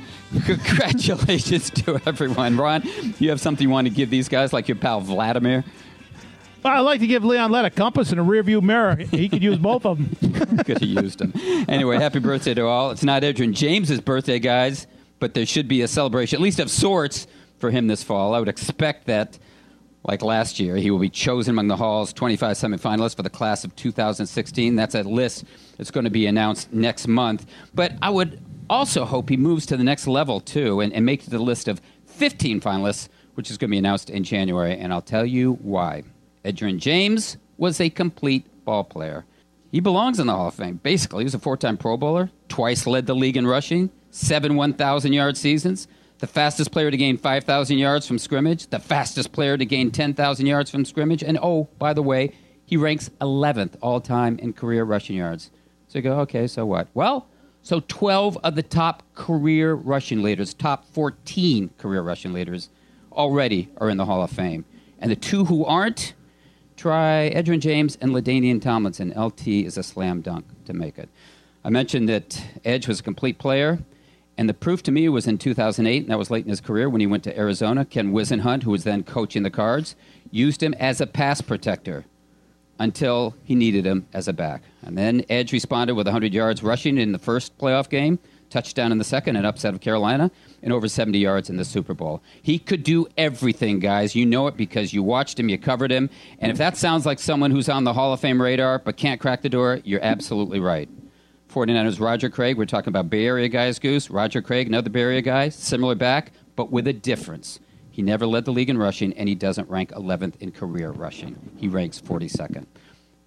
Congratulations to everyone. Ron, you have something you want to give these guys, like your pal Vladimir? I'd like to give Leon Lett a compass and a rearview mirror. He could use both of them. could have used them. Anyway, happy birthday to all. It's not Edgerrin James's birthday, guys, but there should be a celebration, at least of sorts, for him this fall. I would expect that, like last year, he will be chosen among the Hall's 25 semifinalists for the class of 2016. That's a list that's going to be announced next month. But I would also hope he moves to the next level, too, and, and makes the list of 15 finalists, which is going to be announced in January. And I'll tell you why. Edgerrin James was a complete ball player. He belongs in the Hall of Fame. Basically, he was a four time Pro Bowler, twice led the league in rushing, seven 1,000 yard seasons, the fastest player to gain 5,000 yards from scrimmage, the fastest player to gain 10,000 yards from scrimmage, and oh, by the way, he ranks 11th all time in career rushing yards. So you go, okay, so what? Well, so 12 of the top career rushing leaders, top 14 career rushing leaders, already are in the Hall of Fame. And the two who aren't, try Edgerrin James and LaDainian Tomlinson. LT is a slam dunk to make it. I mentioned that Edge was a complete player. And the proof to me was in 2008, and that was late in his career when he went to Arizona. Ken Whisenhunt, who was then coaching the Cards, used him as a pass protector until he needed him as a back. And then Edge responded with 100 yards rushing in the first playoff game, touchdown in the second, an upset of Carolina, and over 70 yards in the Super Bowl. He could do everything, guys. You know it because you watched him, you covered him. And if that sounds like someone who's on the Hall of Fame radar but can't crack the door, you're absolutely right. 49ers Roger Craig. We're talking about Bay Area guys, Goose. Roger Craig, another Bay Area guy, similar back, but with a difference. He never led the league in rushing, and he doesn't rank 11th in career rushing. He ranks 42nd.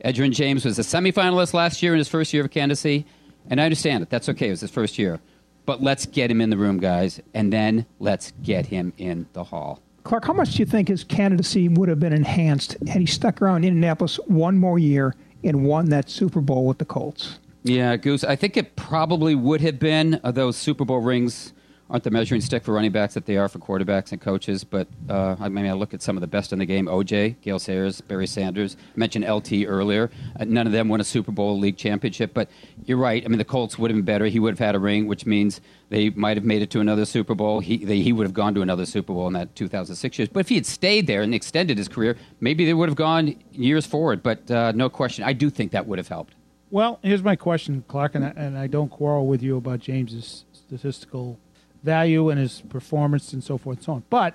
Edgerrin James was a semifinalist last year in his first year of candidacy, and I understand it. That's okay. It was his first year. But let's get him in the room, guys, and then let's get him in the hall. Clark, how much do you think his candidacy would have been enhanced had he stuck around Indianapolis one more year and won that Super Bowl with the Colts? Yeah, Goose. I think it probably would have been uh, those Super Bowl rings aren't the measuring stick for running backs that they are for quarterbacks and coaches. But uh, I mean, I look at some of the best in the game: OJ, Gale Sayers, Barry Sanders. I mentioned LT earlier. Uh, none of them won a Super Bowl league championship. But you're right. I mean, the Colts would have been better. He would have had a ring, which means they might have made it to another Super Bowl. He they, he would have gone to another Super Bowl in that 2006 years. But if he had stayed there and extended his career, maybe they would have gone years forward. But uh, no question, I do think that would have helped. Well, here's my question, Clark, and I, and I don't quarrel with you about James's statistical value and his performance and so forth and so on. But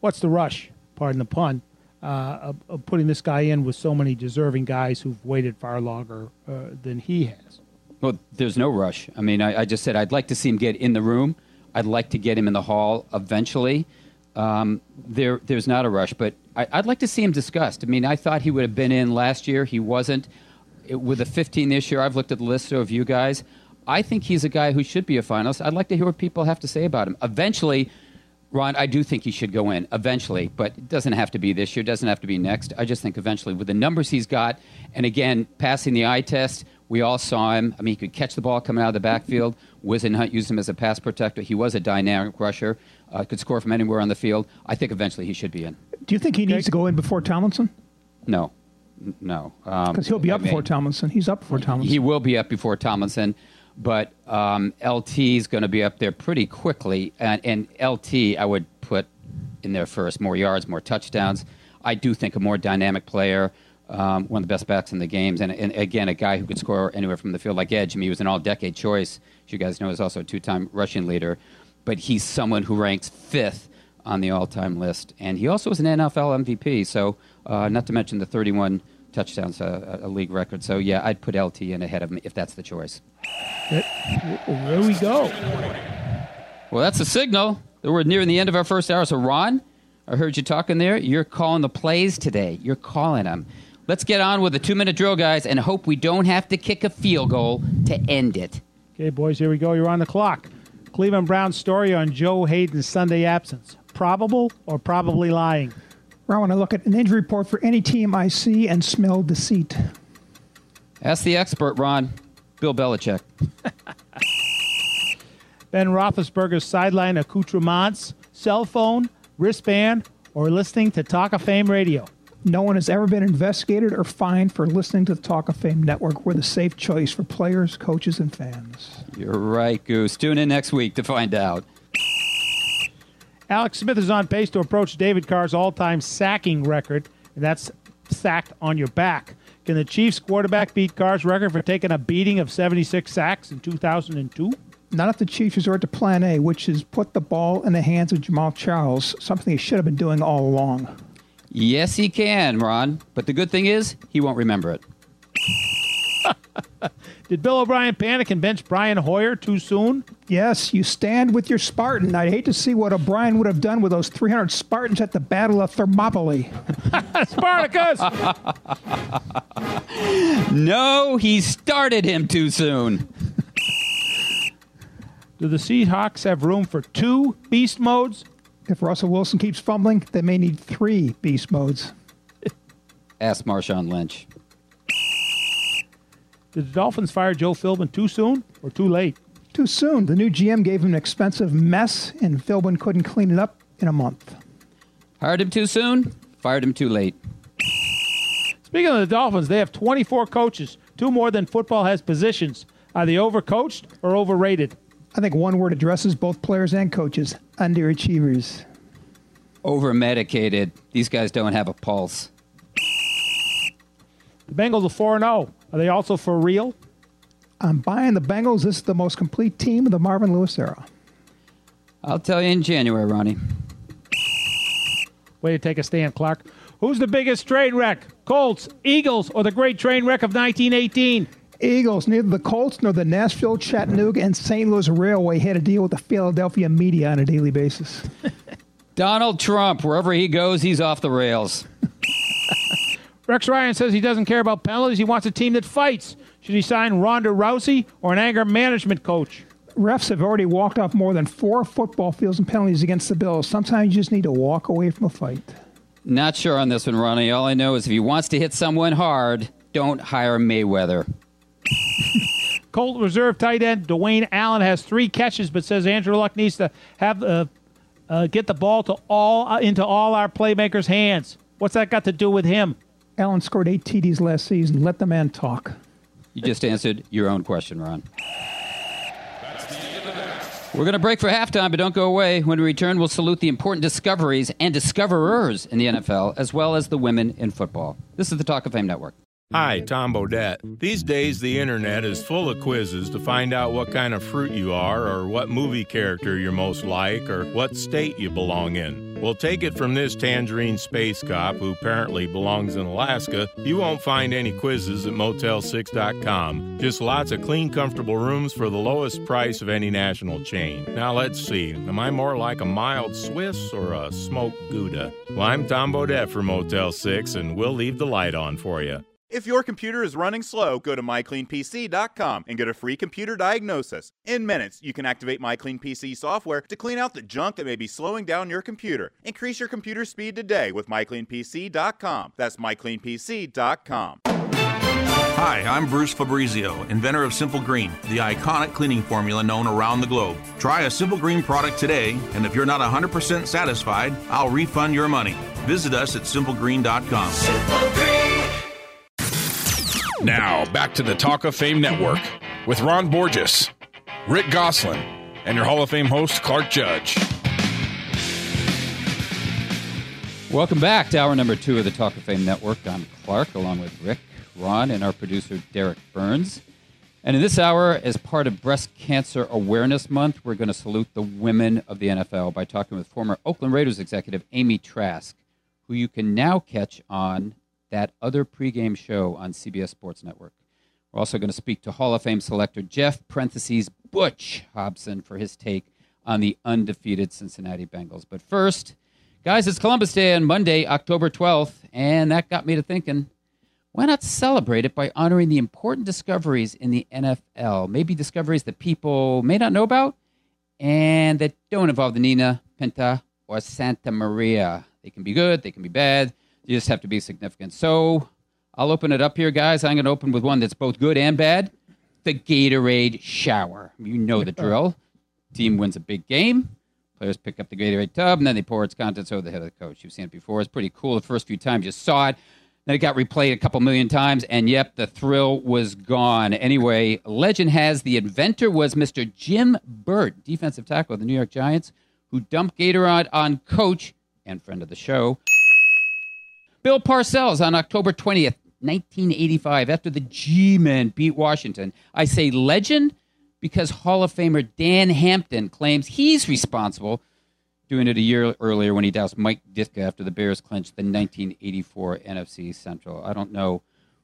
what's the rush, pardon the pun, uh, of, of putting this guy in with so many deserving guys who've waited far longer uh, than he has? Well, there's no rush. I mean, I, I, just said I'd like to see him get in the room. I'd like to get him in the hall eventually. Um, there, there's not a rush, but I, would like to see him discussed. I mean, I thought he would have been in last year. He wasn't it, with a 15 this year, I've looked at the list of you guys. I think he's a guy who should be a finalist. I'd like to hear what people have to say about him. Eventually, Ron, I do think he should go in eventually, but it doesn't have to be this year. It doesn't have to be next. I just think eventually, with the numbers he's got, and again, passing the eye test, we all saw him. I mean, he could catch the ball coming out of the backfield. Whisenhunt used him as a pass protector. He was a dynamic rusher. Uh, could score from anywhere on the field. I think eventually he should be in. Do you think he needs to go in before Tomlinson? No. No, because um, he'll be up I mean, before Tomlinson. He's up before Tomlinson. He will be up before Tomlinson, but um, LT is going to be up there pretty quickly. And, and LT, I would put in there first. More yards, more touchdowns. I do think a more dynamic player, um, one of the best backs in the games, and, and, again a guy who could score anywhere from the field like Edge. I mean, he was an all-decade choice. As you guys know, he's also a two-time rushing leader, but he's someone who ranks fifth on the all-time list, and he also was an NFL MVP. So, uh, not to mention the 31 touchdowns, a, a, league record. So yeah, I'd put LT in ahead of him if that's the choice. There we go. Well, that's a signal that we're nearing the end of our first hour. So Ron, I heard you talking there. You're calling the plays today. You're calling them. Let's get on with the two-minute drill, guys, and hope we don't have to kick a field goal to end it. Okay, boys, here we go. You're on the clock. Cleveland Browns story on Joe Haden's Sunday absence. Probable or probably lying? Ron, when I look at an injury report for any team, I see and smell deceit. Ask the expert, Ron. Bill Belichick. ben Roethlisberger's sideline accoutrements, cell phone, wristband, or listening to Talk of Fame radio. No one has ever been investigated or fined for listening to the Talk of Fame network. We're the safe choice for players, coaches, and fans. You're right, Goose. Tune in next week to find out. Alex Smith is on pace to approach David Carr's all time sacking record, and that's sacked on your back. Can the Chiefs quarterback beat Carr's record for taking a beating of 76 sacks in 2002? Not if the Chiefs resort to plan A, which is put the ball in the hands of Jamaal Charles, something he should have been doing all along. Yes, he can, Ron. But the good thing is, he won't remember it. Did Bill O'Brien panic and bench Brian Hoyer too soon? Yes, you stand with your Spartan. I'd hate to see what O'Brien would have done with those 300 Spartans at the Battle of Thermopylae. Spartacus! no, he started him too soon. Do the Seahawks have room for two beast modes? If Russell Wilson keeps fumbling, they may need three beast modes. Ask Marshawn Lynch. Did the Dolphins fire Joe Philbin too soon or too late? Too soon. The new GM gave him an expensive mess, and Philbin couldn't clean it up in a month. Hired him too soon, fired him too late. Speaking of the Dolphins, they have 24 coaches, two more than football has positions. Are they overcoached or overrated? I think one word addresses both players and coaches underachievers. Over medicated. These guys don't have a pulse. The Bengals are 4 0. Are they also for real? I'm buying the Bengals. This is the most complete team of the Marvin Lewis era. I'll tell you in January, Ronnie. Way to take a stand, Clark. Who's the biggest train wreck? Colts, Eagles, or the great train wreck of 1918? Eagles. Neither the Colts nor the Nashville, Chattanooga, and St. Louis Railway had to deal with the Philadelphia media on a daily basis. Donald Trump, wherever he goes, he's off the rails. Rex Ryan says he doesn't care about penalties. He wants a team that fights. Should he sign Ronda Rousey or an anger management coach? Refs have already walked off more than four football fields and penalties against the Bills. Sometimes you just need to walk away from a fight. Not sure on this one, Ronnie. All I know is if he wants to hit someone hard, don't hire Mayweather. Colt reserve tight end Dwayne Allen has three catches, but says Andrew Luck needs to have uh, uh, get the ball to all uh, into all our playmakers' hands. What's that got to do with him? Allen scored eight TDs last season. Let the man talk. You just answered your own question, Ron. We're going to break for halftime, but don't go away. When we return, we'll salute the important discoveries and discoverers in the NFL, as well as the women in football. This is the Talk of Fame Network. Hi, Tom Bodett. These days, the internet is full of quizzes to find out what kind of fruit you are, or what movie character you're most like, or what state you belong in. Well, take it from this tangerine space cop who apparently belongs in Alaska. You won't find any quizzes at Motel6.com. Just lots of clean, comfortable rooms for the lowest price of any national chain. Now, let's see. Am I more like a mild Swiss or a smoked Gouda? Well, I'm Tom Bodett for Motel 6, and we'll leave the light on for you. If your computer is running slow, go to mycleanpc.com and get a free computer diagnosis. In minutes, you can activate MyCleanPC software to clean out the junk that may be slowing down your computer. Increase your computer speed today with mycleanpc.com. That's mycleanpc.com. Hi, I'm Bruce Fabrizio, inventor of Simple Green, the iconic cleaning formula known around the globe. Try a Simple Green product today, and if you're not 100% satisfied, I'll refund your money. Visit us at simplegreen.com. Simple Green. Now, back to the Talk of Fame Network with Ron Borges, Rick Gosselin, and your Hall of Fame host, Clark Judge. Welcome back to hour number two of the Talk of Fame Network. I'm Clark, along with Rick, Ron, and our producer, Derek Burns. And in this hour, as part of Breast Cancer Awareness Month, we're going to salute the women of the NFL by talking with former Oakland Raiders executive Amy Trask, who you can now catch on that other pregame show on CBS Sports Network. We're also going to speak to Hall of Fame selector Jeff parentheses Butch Hobson for his take on the undefeated Cincinnati Bengals. But first, guys, it's Columbus Day on Monday, October 12th, and that got me to thinking why not celebrate it by honoring the important discoveries in the NFL? Maybe discoveries that people may not know about and that don't involve the Nina, Pinta, or Santa Maria. They can be good, they can be bad, you just have to be significant. So I'll open it up here, guys. I'm going to open with one that's both good and bad the Gatorade shower. You know the drill. Team wins a big game. Players pick up the Gatorade tub and then they pour its contents over the head of the coach. You've seen it before. It's pretty cool. The first few times you saw it. Then it got replayed a couple million times, and yep, the thrill was gone. Anyway, legend has the inventor was Mr. Jim Burt, defensive tackle of the New York Giants, who dumped Gatorade on coach and friend of the show, Bill Parcells on October 20th, 1985, after the G Men beat Washington. I say legend because Hall of Famer Dan Hampton claims he's responsible, doing it a year earlier when he doused Mike Ditka after the Bears clinched the 1984 NFC Central. I don't know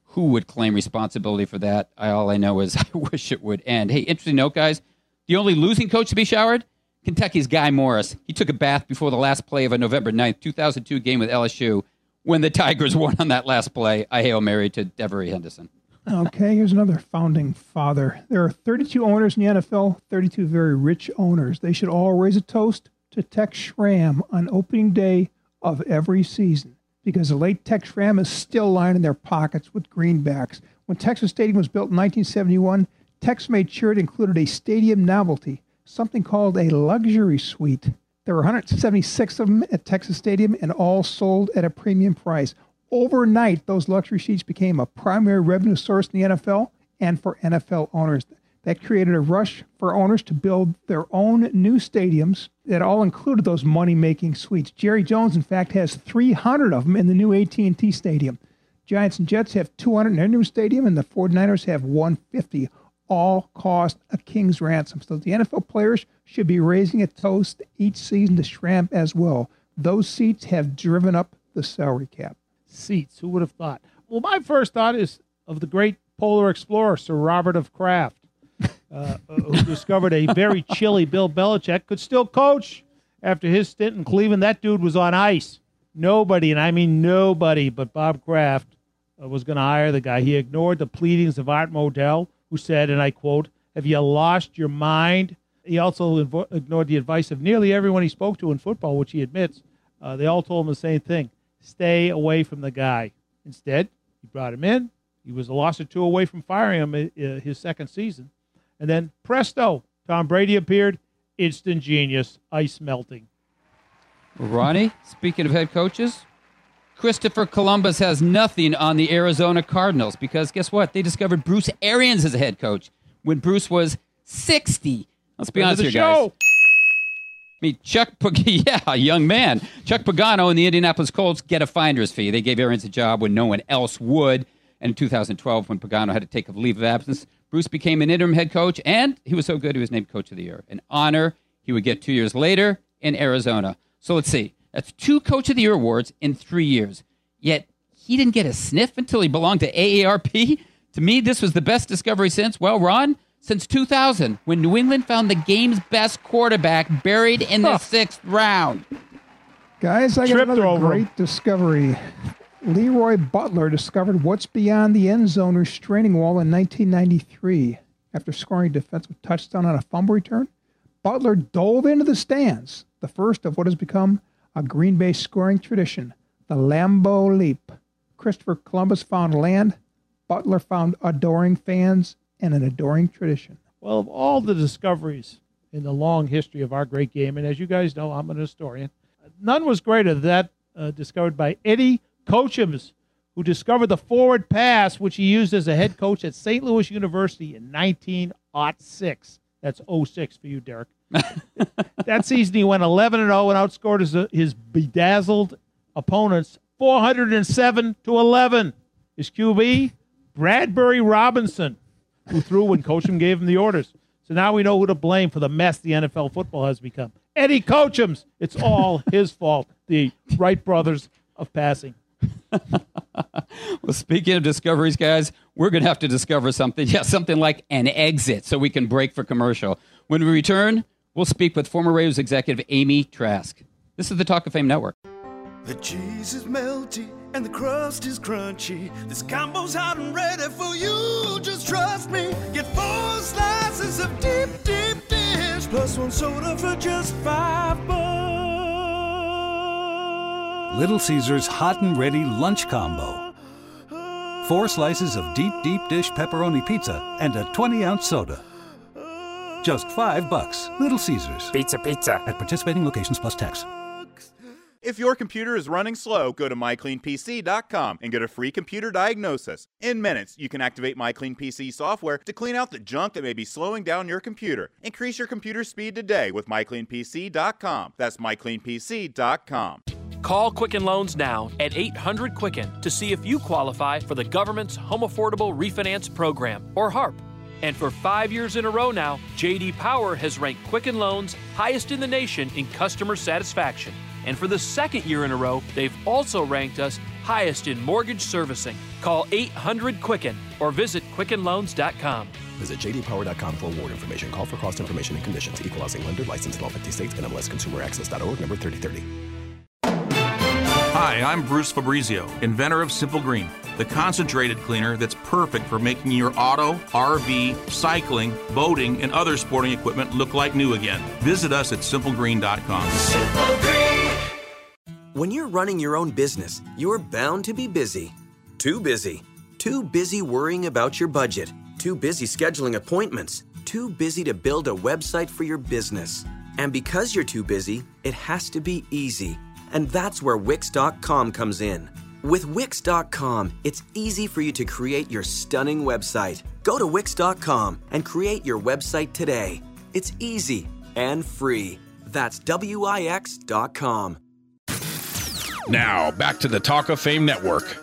who would claim responsibility for that. I, all I know is I wish it would end. Hey, interesting note, guys. The only losing coach to be showered? Kentucky's Guy Morriss. He took a bath before the last play of a November 9th, 2002 game with LSU when the Tigers won on that last play, I hail Mary to Devery Henderson. Okay, here's another founding father. There are 32 owners in the NFL, 32 very rich owners. They should all raise a toast to Tex Schramm on opening day of every season because the late Tex Schramm is still lining their pockets with greenbacks. When Texas Stadium was built in 1971, Tex made sure it included a stadium novelty, something called a luxury suite. There were 176 of them at Texas Stadium and all sold at a premium price. Overnight, those luxury seats became a primary revenue source in the NFL and for NFL owners. That created a rush for owners to build their own new stadiums that all included those money-making suites. Jerry Jones, in fact, has 300 of them in the new AT&T Stadium. Giants and Jets have 200 in their new stadium, and the 49ers have 150. All cost a king's ransom. So the NFL players should be raising a toast each season to Schramm as well. Those seats have driven up the salary cap. Seats. Who would have thought? Well, my first thought is of the great polar explorer, Sir Robert of Kraft, uh, who discovered a very chilly Bill Belichick could still coach after his stint in Cleveland. That dude was on ice. Nobody, and I mean nobody, but Bob Kraft uh, was going to hire the guy. He ignored the pleadings of Art Modell, who said, and I quote, Have you lost your mind? He also invo- ignored the advice of nearly everyone he spoke to in football, which he admits. Uh, they all told him the same thing stay away from the guy. Instead, he brought him in. He was a loss or two away from firing him uh, his second season. And then, presto, Tom Brady appeared. Instant genius, ice melting. Ronnie, speaking of head coaches, Christopher Columbus has nothing on the Arizona Cardinals because guess what? They discovered Bruce Arians as a head coach when Bruce was 60. Let's be of honest here, guys. I mean, Chuck, Pag- yeah, a young man. Chuck Pagano and the Indianapolis Colts get a finder's fee. They gave Arians a job when no one else would. And in 2012, when Pagano had to take a leave of absence, Bruce became an interim head coach, and he was so good he was named Coach of the Year, an honor he would get two years later in Arizona. So let's see. That's two Coach of the Year awards in three years. Yet he didn't get a sniff until he belonged to AARP. To me, this was the best discovery since, well, Ron, since 2000, when New England found the game's best quarterback buried in the sixth round. Guys, I got another over him. great discovery. Leroy Butler discovered what's beyond the end zone restraining wall in 1993. After scoring a defensive touchdown on a fumble return, Butler dove into the stands, the first of what has become a Green Bay scoring tradition, the Lambeau Leap. Christopher Columbus found land, Butler found adoring fans and an adoring tradition. Well, of all the discoveries in the long history of our great game, and as you guys know, I'm an historian, none was greater than that uh, discovered by Eddie Cochems, who discovered the forward pass, which he used as a head coach at St. Louis University in 1906. That's 06 for you, Derek. That season, he went 11 and 0 and outscored his, his bedazzled opponents 407 to 11. His QB, Bradbury Robinson, who threw when Cochems gave him the orders. So now we know who to blame for the mess the NFL football has become. Eddie Cochems. It's all his fault. The Wright brothers of passing. Well, speaking of discoveries, guys, we're going to have to discover something. Yeah, something like an exit so we can break for commercial. When we return, we'll speak with former Raiders executive Amy Trask. This is the Talk of Fame Network. The cheese is melty and the crust is crunchy. This combo's hot and ready for you. Just trust me. Get four slices of deep, deep dish plus one soda for just five bucks. Little Caesars Hot and Ready Lunch Combo. Four slices of deep, deep dish pepperoni pizza and a 20 ounce soda. Just five bucks. Little Caesars. Pizza, pizza. At participating locations plus tax. If your computer is running slow, go to mycleanpc.com and get a free computer diagnosis. In minutes, you can activate MyCleanPC software to clean out the junk that may be slowing down your computer. Increase your computer speed today with mycleanpc.com. That's mycleanpc.com. Call Quicken Loans now at 800 Quicken to see if you qualify for the government's Home Affordable Refinance Program, or HARP. And for five years in a row now, JD Power has ranked Quicken Loans highest in the nation in customer satisfaction. And for the second year in a row, they've also ranked us highest in mortgage servicing. Call 800 Quicken or visit QuickenLoans.com. Visit jdpower.com for award information. Call for cost information and conditions. Equal Housing lender. License in all 50 states. and NMLSConsumerAccess.org. Number 3030. Hi, I'm Bruce Fabrizio, inventor of Simple Green, the concentrated cleaner that's perfect for making your auto, RV, cycling, boating, and other sporting equipment look like new again. Visit us at simplegreen.com. Simple Green. When you're running your own business, you're bound to be busy. Too busy. Too busy worrying about your budget. Too busy scheduling appointments. Too busy to build a website for your business. And because you're too busy, it has to be easy. And that's where Wix.com comes in. With Wix.com, it's easy for you to create your stunning website. Go to Wix.com and create your website today. It's easy and free. That's Wix.com. Now, back to the Talk of Fame Network.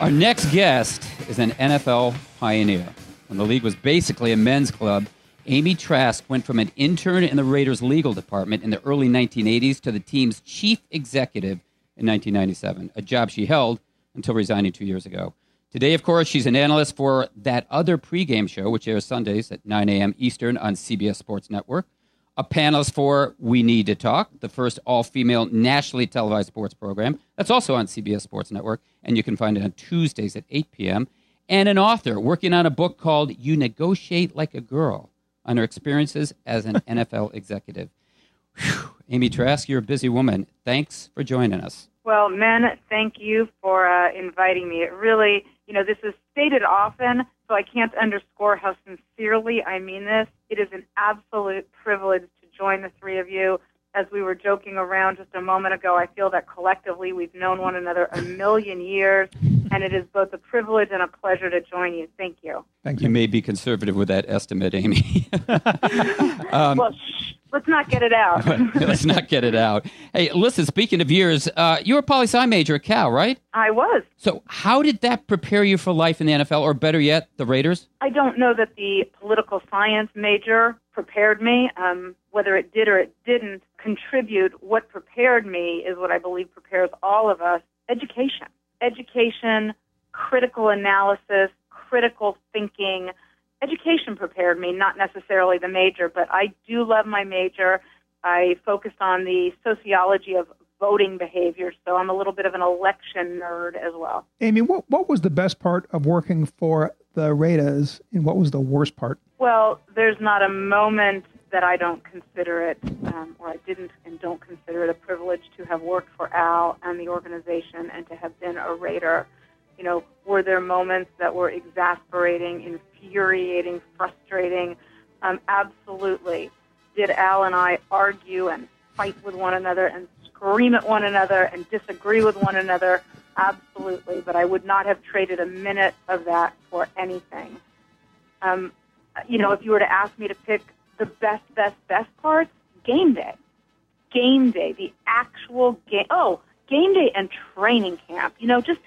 Our next guest is an NFL pioneer. When the league was basically a men's club, Amy Trask went from an intern in the Raiders legal department in the early 1980s to the team's chief executive in 1997, a job she held until resigning two years ago. Today, of course, she's an analyst for that other pregame show, which airs Sundays at 9 a.m. Eastern on CBS Sports Network, a panelist for We Need to Talk, the first all female nationally televised sports program. That's also on CBS Sports Network, and you can find it on Tuesdays at 8 p.m. And an author working on a book called You Negotiate Like a Girl on her experiences as an NFL executive. Whew. Amy Trask, you're a busy woman. Thanks for joining us. Well, men, thank you for uh, inviting me. It really, you know, this is stated often, so I can't underscore how sincerely I mean this. It is an absolute privilege to join the three of you. As we were joking around just a moment ago, I feel that collectively we've known one another a million years, and it is both a privilege and a pleasure to join you. Thank you. Thank you. You may be conservative with that estimate, Amy. um, well, shh, let's not get it out. let's not get it out. Hey, listen, speaking of years, uh, you were a poli sci major at Cal, right? I was. So, how did that prepare you for life in the NFL, or better yet, the Raiders? I don't know that the political science major prepared me. Um, whether it did or it didn't contribute, what prepared me is what I believe prepares all of us education. Education, critical analysis, critical thinking. Education prepared me, not necessarily the major, but I do love my major. I focused on the sociology of voting behavior, so I'm a little bit of an election nerd as well. Amy, what, what was the best part of working for the Raiders, and what was the worst part? Well, there's not a moment that I don't consider it, um, or I didn't and don't consider it a privilege to have worked for Al and the organization and to have been a Raider. You know, were there moments that were exasperating, infuriating, frustrating? Um, absolutely. Did Al and I argue and fight with one another and scream at one another and disagree with one another? Absolutely. But I would not have traded a minute of that for anything. Um, you know, if you were to ask me to pick the best, best, best parts, game day. Game day, the actual game. Oh, game day and training camp. You know, just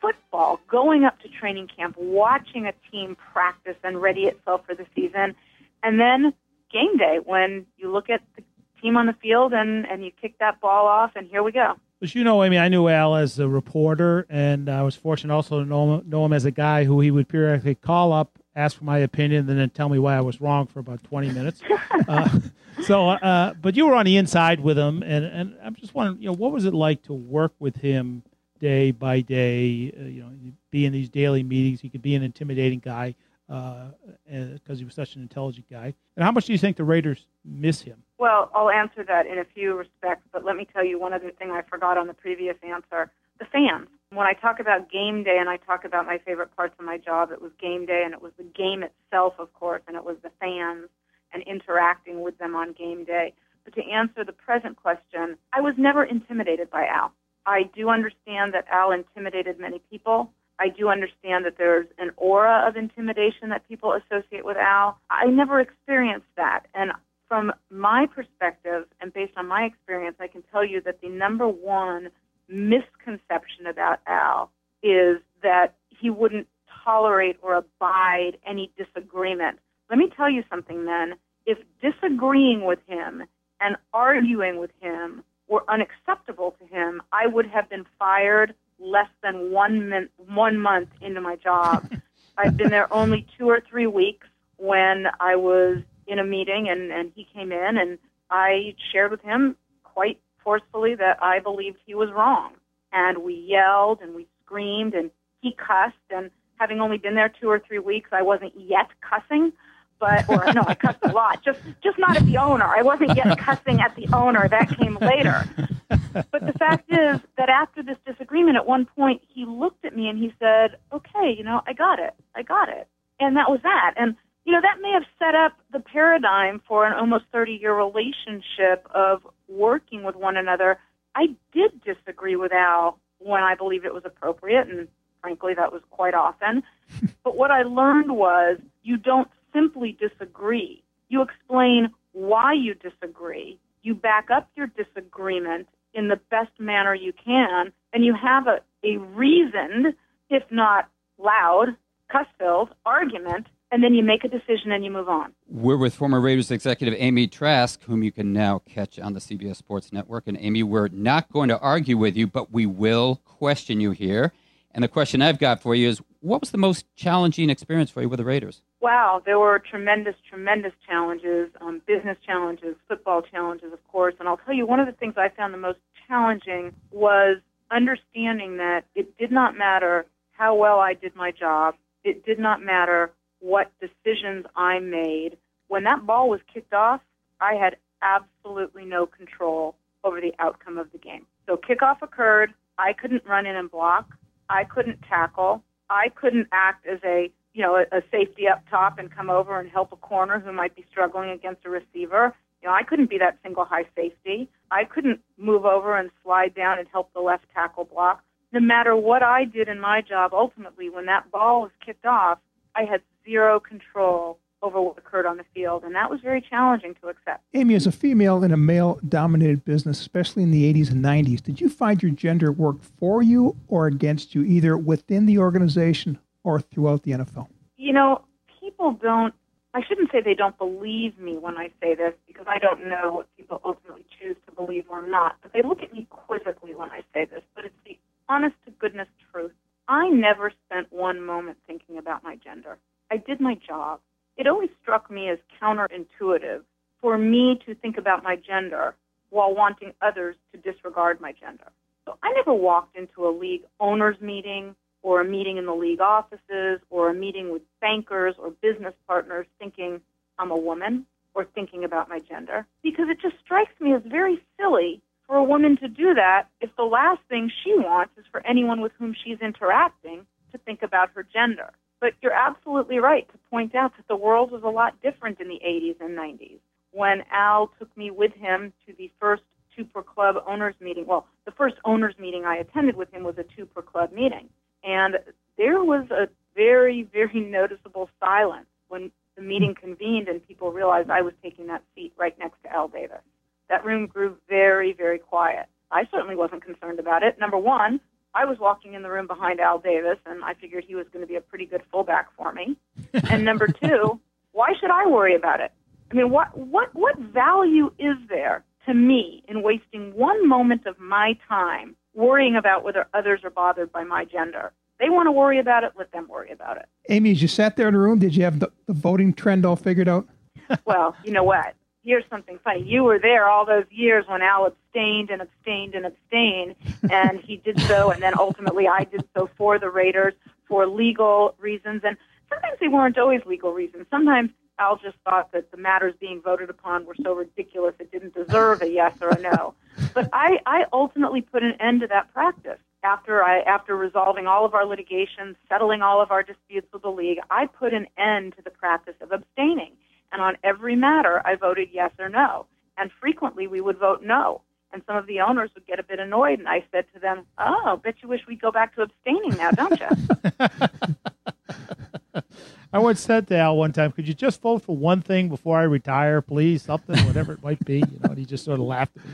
football, going up to training camp, watching a team practice and ready itself for the season, and then game day when you look at the team on the field and, and you kick that ball off, and here we go. But you know, I mean, I knew Al as a reporter, and I was fortunate also to know him, know him as a guy who he would periodically call up, ask for my opinion, and then tell me why I was wrong for about 20 minutes. uh, so, uh, but you were on the inside with him, and, and I'm just wondering, you know, what was it like to work with him day by day? Uh, you know, be in these daily meetings. He could be an intimidating guy because uh, he was such an intelligent guy. And how much do you think the Raiders miss him? Well, I'll answer that in a few respects, but let me tell you one other thing I forgot on the previous answer the fans. When I talk about game day and I talk about my favorite parts of my job, it was game day and it was the game itself, of course, and it was the fans and interacting with them on game day. But to answer the present question, I was never intimidated by Al. I do understand that Al intimidated many people. I do understand that there's an aura of intimidation that people associate with Al. I never experienced that. And from my perspective and based on my experience, I can tell you that the number one misconception about Al is that he wouldn't tolerate or abide any disagreement. Let me tell you something then. If disagreeing with him and arguing with him were unacceptable to him, I would have been fired less than one, min- one month into my job. I've been there only two or three weeks when I was in a meeting and, and he came in and I shared with him quite forcefully that I believed he was wrong. and we yelled and we screamed and he cussed and having only been there two or three weeks, I wasn't yet cussing, but or no, I cussed a lot. Just just not at the owner. I wasn't yet cussing at the owner. That came later. But the fact is that after this disagreement, at one point he looked at me and he said, "Okay, you know, I got it. I got it." And that was that. And you know, that may have set up the paradigm for an almost 30 year relationship of working with one another. I did disagree with Al when I believe it was appropriate, and frankly, that was quite often. but what I learned was you don't simply disagree. You explain why you disagree. You back up your disagreement in the best manner you can, and you have a, a reasoned, if not loud, cuss filled argument, and then you make a decision and you move on. We're with former Raiders executive Amy Trask, whom you can now catch on the CBS Sports Network. And Amy, we're not going to argue with you, but we will question you here. And the question I've got for you is what was the most challenging experience for you with the Raiders? Wow, there were tremendous, tremendous challenges, um, business challenges, football challenges, of course. And I'll tell you, one of the things I found the most challenging was understanding that it did not matter how well I did my job, it did not matter what decisions I made. When that ball was kicked off, I had absolutely no control over the outcome of the game. So kickoff occurred. I couldn't run in and block. I couldn't tackle. I couldn't act as a you know a, a safety up top and come over and help a corner who might be struggling against a receiver. You know, I couldn't be that single high safety. I couldn't move over and slide down and help the left tackle block. No matter what I did in my job, ultimately, when that ball was kicked off, I had zero control over what occurred on the field, and that was very challenging to accept. Amy, as a female in a male dominated business, especially in the 80s and 90s, did you find your gender worked for you or against you, either within the organization or throughout the NFL? You know, people don't, I shouldn't say they don't believe me when I say this because I don't know what people ultimately choose to believe or not, but they look at me quizzically when I say this, but it's the honest to goodness truth. I never spent one moment thinking about my gender. I did my job. It always struck me as counterintuitive for me to think about my gender while wanting others to disregard my gender. So I never walked into a league owners meeting or a meeting in the league offices or a meeting with bankers or business partners thinking I'm a woman or thinking about my gender because it just strikes me as very silly for a woman to do that if the last thing she wants is for anyone with whom she's interacting to think about her gender. But you're absolutely right to point out that the world was a lot different in the 80s and 90s. When Al took me with him to the first two per club owners meeting, well, the first owners meeting I attended with him was a two per club meeting. And there was a very, very noticeable silence when the meeting convened and people realized I was taking that seat right next to Al Davis. That room grew very, very quiet. I certainly wasn't concerned about it. Number one, I was walking in the room behind Al Davis, and I figured he was going to be a pretty good fullback for me. and number two, why should I worry about it? I mean, what what what value is there to me in wasting one moment of my time worrying about whether others are bothered by my gender? They want to worry about it. Let them worry about it. Amy, as you sat there in the room, did you have the, the voting trend all figured out? well, you know what? Here's something funny. You were there all those years when Al abstained and abstained and abstained, and he did so, and then ultimately I did so for the Raiders for legal reasons. And sometimes they weren't always legal reasons. Sometimes Al just thought that the matters being voted upon were so ridiculous it didn't deserve a yes or a no. But I, I ultimately put an end to that practice. After I after resolving all of our litigations, settling all of our disputes with the league, I put an end to the practice of abstaining. And on every matter, I voted yes or no. And frequently we would vote no. And some of the owners would get a bit annoyed. And I said to them, Oh, bet you wish we'd go back to abstaining now, don't you? I once said to Al one time, "Could you just vote for one thing before I retire, please? Something, whatever it might be." You know, and he just sort of laughed at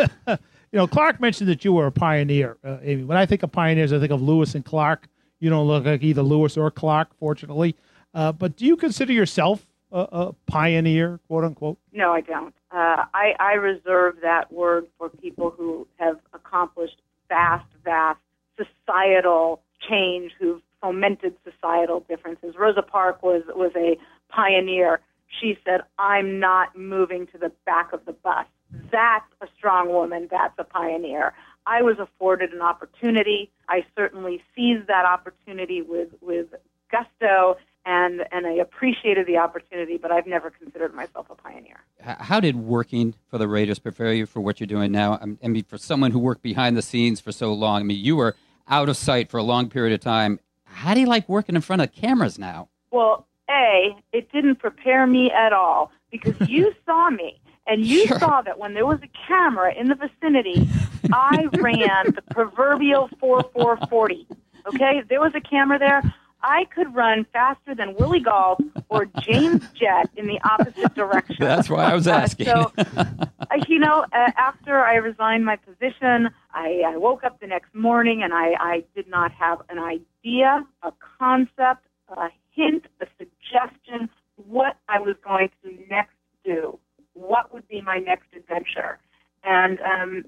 me. you know, Clark mentioned that you were a pioneer, uh, Amy. When I think of pioneers, I think of Lewis and Clark. You don't look like either Lewis or Clark, fortunately. Uh, but do you consider yourself a, a pioneer, quote unquote? No, I don't. Uh, I, I reserve that word for people who have accomplished vast, vast societal change, who've fomented societal differences. Rosa Parks was was a pioneer. She said, "I'm not moving to the back of the bus." That's a strong woman. That's a pioneer. I was afforded an opportunity. I certainly seized that opportunity with, with gusto and, and I appreciated the opportunity, but I've never considered myself a pioneer. How did working for the Raiders prepare you for what you're doing now? I mean, for someone who worked behind the scenes for so long, I mean, you were out of sight for a long period of time. How do you like working in front of cameras now? Well, A, it didn't prepare me at all because you saw me and you sure. saw that when there was a camera in the vicinity, I ran the proverbial 4440. Okay, there was a camera there. I could run faster than Willie Gault or James Jett in the opposite direction. That's why I was asking. Uh, so, uh, you know, uh, after I resigned my position, I, I woke up the next morning and I, I did not have an idea, a concept, a hint, a suggestion what I was going to next do. What would be my next adventure? And um,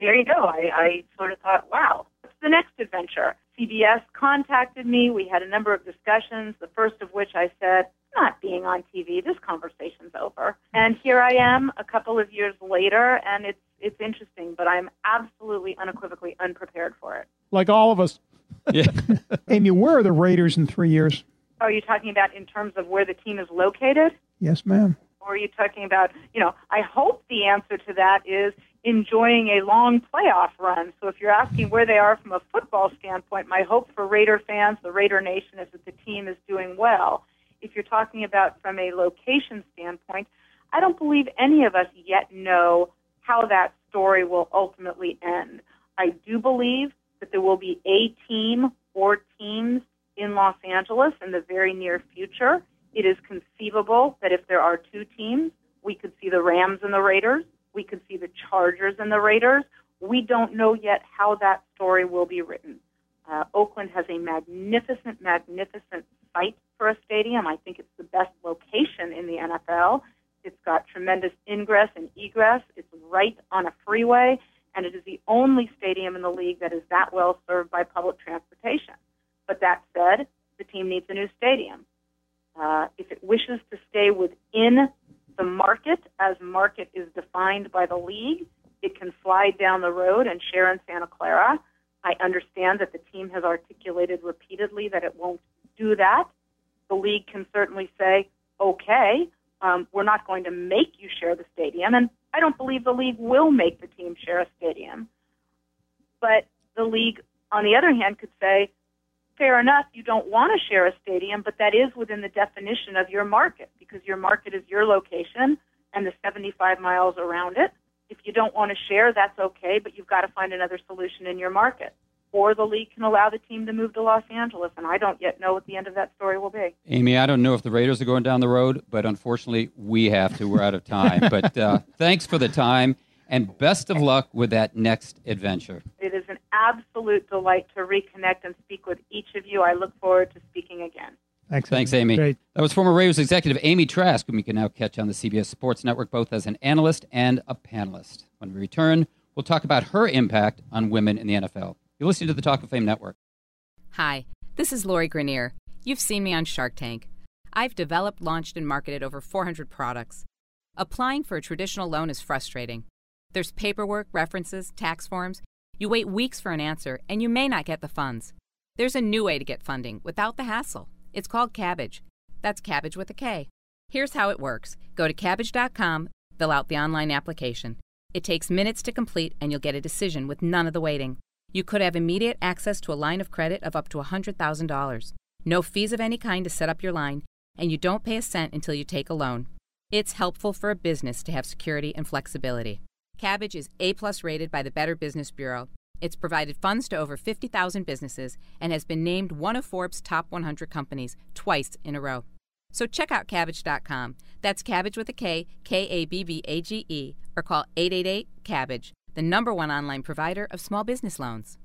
there you go. I, I sort of thought, wow, what's the next adventure? CBS contacted me. We had a number of discussions, the first of which I said, not being on TV, this conversation's over. And here I am a couple of years later, and it's it's interesting, but I'm absolutely unequivocally unprepared for it. Like all of us. Yeah. Amy, where are the Raiders in three years? Are you talking about in terms of where the team is located? Yes, ma'am. Or are you talking about, you know, I hope the answer to that is enjoying a long playoff run. So if you're asking where they are from a football standpoint, my hope for Raider fans, the Raider Nation, is that the team is doing well. If you're talking about from a location standpoint, I don't believe any of us yet know how that story will ultimately end. I do believe that there will be a team or teams in Los Angeles in the very near future. It is conceivable that if there are two teams, we could see the Rams and the Raiders we could see the Chargers and the Raiders. We don't know yet how that story will be written. Uh, Oakland has a magnificent, magnificent site for a stadium. I think it's the best location in the NFL. It's got tremendous ingress and egress. It's right on a freeway, and it is the only stadium in the league that is that well served by public transportation. But that said, the team needs a new stadium. Uh, if it wishes to stay within the market, as market is defined by the league, it can slide down the road and share in Santa Clara. I understand that the team has articulated repeatedly that it won't do that. The league can certainly say, okay, um, we're not going to make you share the stadium. And I don't believe the league will make the team share a stadium. But the league, on the other hand, could say, fair enough, you don't want to share a stadium, but that is within the definition of your market because your market is your location and the 75 miles around it. If you don't want to share, that's okay, but you've got to find another solution in your market. Or the league can allow the team to move to Los Angeles, and I don't yet know what the end of that story will be. Amy, I don't know if the Raiders are going down the road, but unfortunately, we have to. We're out of time. but uh, thanks for the time and best of luck with that next adventure. It is an absolute delight to reconnect and speak with each of you. I look forward to speaking again. Thanks, Thanks, Amy. Great. That was former Raiders executive Amy Trask, whom you can now catch on the CBS Sports Network both as an analyst and a panelist. When we return, we'll talk about her impact on women in the NFL. You're listening to the Talk of Fame Network. Hi, this is Lori Greiner. You've seen me on Shark Tank. I've developed, launched, and marketed over 400 products. Applying for a traditional loan is frustrating. There's paperwork, references, tax forms. You wait weeks for an answer, and you may not get the funds. There's a new way to get funding without the hassle. It's called Kabbage. That's Kabbage with a K. Here's how it works go to kabbage.com, fill out the online application. It takes minutes to complete, and you'll get a decision with none of the waiting. You could have immediate access to a line of credit of up to $100,000. No fees of any kind to set up your line, and you don't pay a cent until you take a loan. It's helpful for a business to have security and flexibility. Kabbage is A plus rated by the Better Business Bureau. It's provided funds to over 50,000 businesses and has been named one of Forbes' top 100 companies twice in a row. So check out kabbage.com. That's Kabbage with a K, K A B B A G E, or call 888 Kabbage, the number one online provider of small business loans.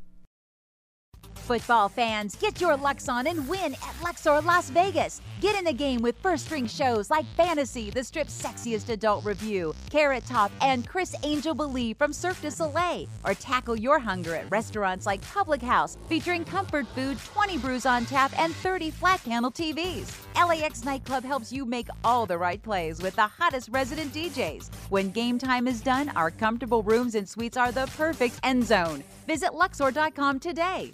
Football fans, get your Lux on and win at Luxor Las Vegas. Get in the game with first string shows like Fantasy, the strip's sexiest adult revue, Carrot Top, and Criss Angel Believe from Cirque du Soleil. Or tackle your hunger at restaurants like Public House, featuring comfort food, 20 brews on tap, and 30 flat panel TVs. LAX Nightclub helps you make all the right plays with the hottest resident DJs. When game time is done, our comfortable rooms and suites are the perfect end zone. Visit Luxor.com today.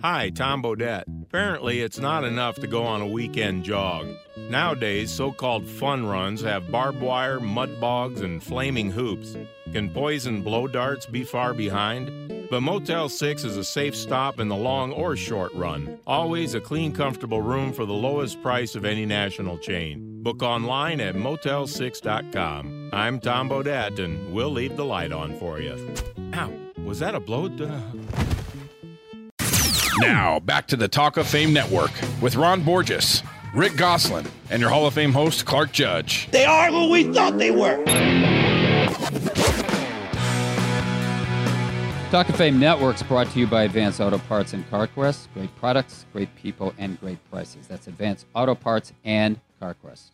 Hi, Tom Bodett. Apparently, it's not enough to go on a weekend jog. Nowadays, so called fun runs have barbed wire, mud bogs, and flaming hoops. Can poison blow darts be far behind? But Motel 6 is a safe stop in the long or short run. Always a clean, comfortable room for the lowest price of any national chain. Book online at motel6.com. I'm Tom Bodett, and we'll leave the light on for you. Ow, was that a blow? Now, back to the Talk of Fame Network with Ron Borges, Rick Gosselin, and your Hall of Fame host, Clark Judge. They are who we thought they were. Talk of Fame Networks brought to you by Advance Auto Parts and CarQuest. Great products, great people, and great prices. That's Advance Auto Parts and CarQuest.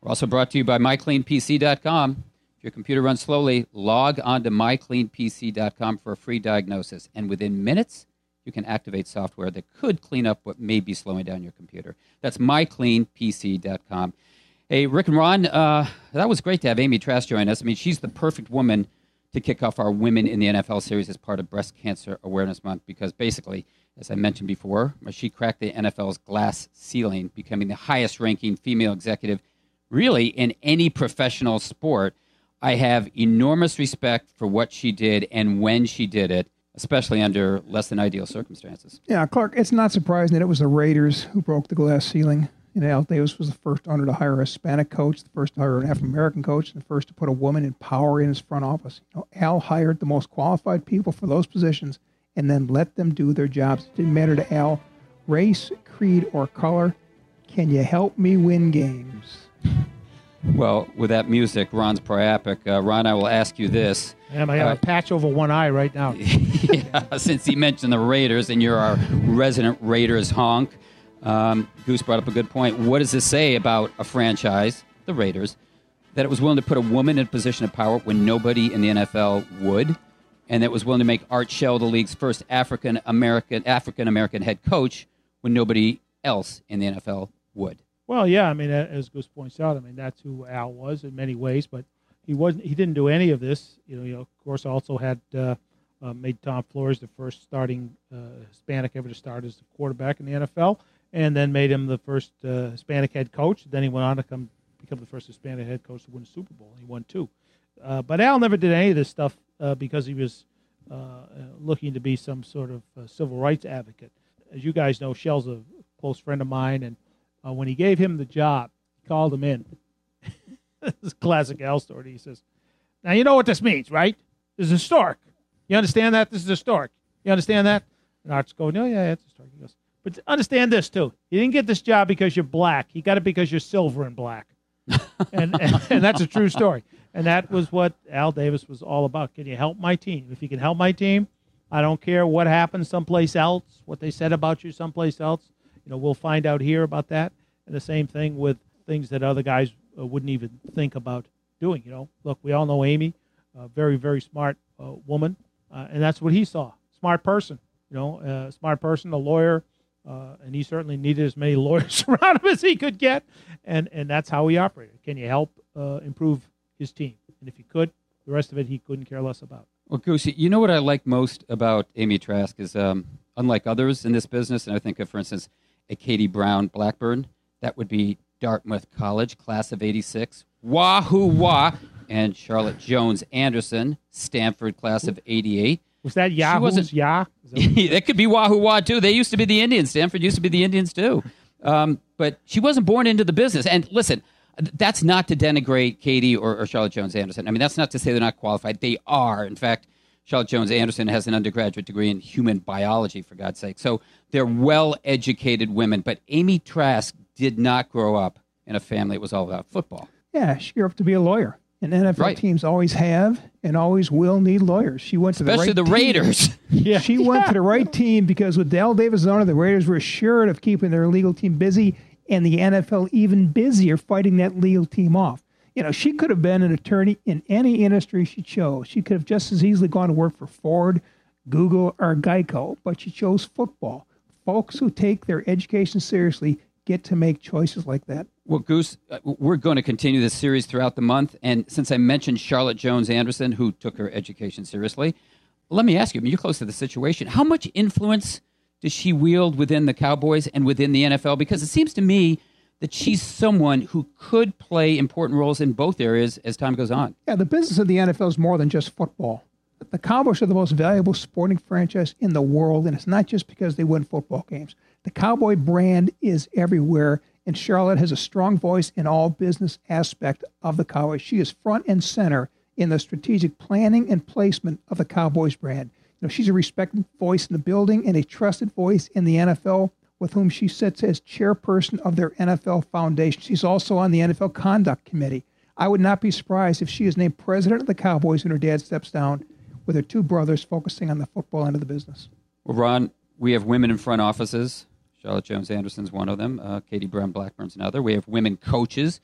We're also brought to you by MyCleanPC.com. If your computer runs slowly, log on to MyCleanPC.com for a free diagnosis. And within minutes, you can activate software that could clean up what may be slowing down your computer. That's mycleanpc.com. Hey, Rick and Ron, uh, that was great to have Amy Trask join us. I mean, she's the perfect woman to kick off our Women in the NFL series as part of Breast Cancer Awareness Month because basically, as I mentioned before, she cracked the NFL's glass ceiling, becoming the highest ranking female executive really in any professional sport. I have enormous respect for what she did and when she did it especially under less than ideal circumstances. Yeah, Clark, it's not surprising that it was the Raiders who broke the glass ceiling. You know, Al Davis was the first owner to hire a Hispanic coach, the first to hire an African American coach, and the first to put a woman in power in his front office. You know, Al hired the most qualified people for those positions and then let them do their jobs. It didn't matter to Al race, creed, or color. Can you help me win games? Well, with that music, Ron's priapic. Uh, Ron, I will ask you this. Damn, I got Uh, a patch over one eye right now. yeah, since he mentioned the Raiders and you're our resident Raiders honk, um, Goose brought up a good point. What does this say about a franchise, the Raiders, that it was willing to put a woman in a position of power when nobody in the NFL would, and that was willing to make Art Shell the league's first African American African American head coach when nobody else in the NFL would? Well, yeah, I mean, as Goose points out, I mean that's who Al was in many ways, but he wasn't. He didn't do any of this. You know, you know, of course, also had uh, uh, made Tom Flores the first starting uh, Hispanic ever to start as a quarterback in the NFL, and then made him the first uh, Hispanic head coach. Then he went on to come become the first Hispanic head coach to win a Super Bowl. He won two. Uh, but Al never did any of this stuff uh, because he was looking to be some sort of civil rights advocate. As you guys know, Shell's a close friend of mine, and uh, when he gave him the job, he called him in. this is a classic Al story. He says, "Now you know what this means, right? This is historic. You understand that? This is historic. You understand that?" And Art's going, "No, yeah, it's historic." He goes, "But understand this too. You didn't get this job because you're black. You got it because you're silver and black." and, and and that's a true story. And that was what Al Davis was all about. Can you help my team? If you can help my team, I don't care what happens someplace else, what they said about you someplace else. You know, we'll find out here about that. And the same thing with things that other guys uh, wouldn't even think about doing. You know, look, we all know Amy, a very very smart uh, woman, uh, and that's what he saw. Smart person. You know, uh, smart person, a lawyer, uh, and he certainly needed as many lawyers around him as he could get, and and that's how he operated. Can you help uh, improve his team? And if he could, the rest of it he couldn't care less about. Well, Goosey, you know what I like most about Amy Trask is, um, unlike others in this business, and I think of, for instance, a Katie Brown Blackburn, that would be Dartmouth College, class of 86, Wahoo Wah, and Charlotte Jones Anderson, Stanford, class of 88. Was that Yahoo's Yah? that could be Wahoo Wah, too. They used to be the Indians. Stanford used to be the Indians, too. Um, but she wasn't born into the business. And listen, that's not to denigrate Katie or, or Charlotte Jones Anderson. I mean, that's not to say they're not qualified. They are. In fact, Charlotte Jones Anderson has an undergraduate degree in human biology, for God's sake. So they're well educated women. But Amy Trask did not grow up in a family that was all about football. Yeah, she grew up to be a lawyer. And NFL Right. teams always have and always will need lawyers. She went to Especially the the right team. Raiders. yeah, she went to the right team because with Dale Davis owner, the Raiders were assured of keeping their legal team busy, and the NFL even busier fighting that legal team off. You know, she could have been an attorney in any industry she chose. She could have just as easily gone to work for Ford, Google, or Geico, but she chose football. Folks who take their education seriously get to make choices like that. Well, Goose, uh, we're going to continue this series throughout the month. And since I mentioned Charlotte Jones Anderson, who took her education seriously, let me ask you I mean, you're close to the situation. How much influence does she wield within the Cowboys and within the NFL? Because it seems to me that she's someone who could play important roles in both areas as time goes on. Yeah, the business of the NFL is more than just football. The Cowboys are the most valuable sporting franchise in the world, and it's not just because they win football games. The Cowboy brand is everywhere, and Charlotte has a strong voice in all business aspect of the Cowboys. She is front and center in the strategic planning and placement of the Cowboys brand. You know, she's a respected voice in the building and a trusted voice in the NFL, with whom she sits as chairperson of their NFL Foundation. She's also on the NFL Conduct Committee. I would not be surprised if she is named president of the Cowboys when her dad steps down, with her two brothers focusing on the football end of the business. Well, Ron, we have women in front offices. Charlotte Jones Anderson's one of them. Uh, Katie Brown Blackburn's another. We have women coaches,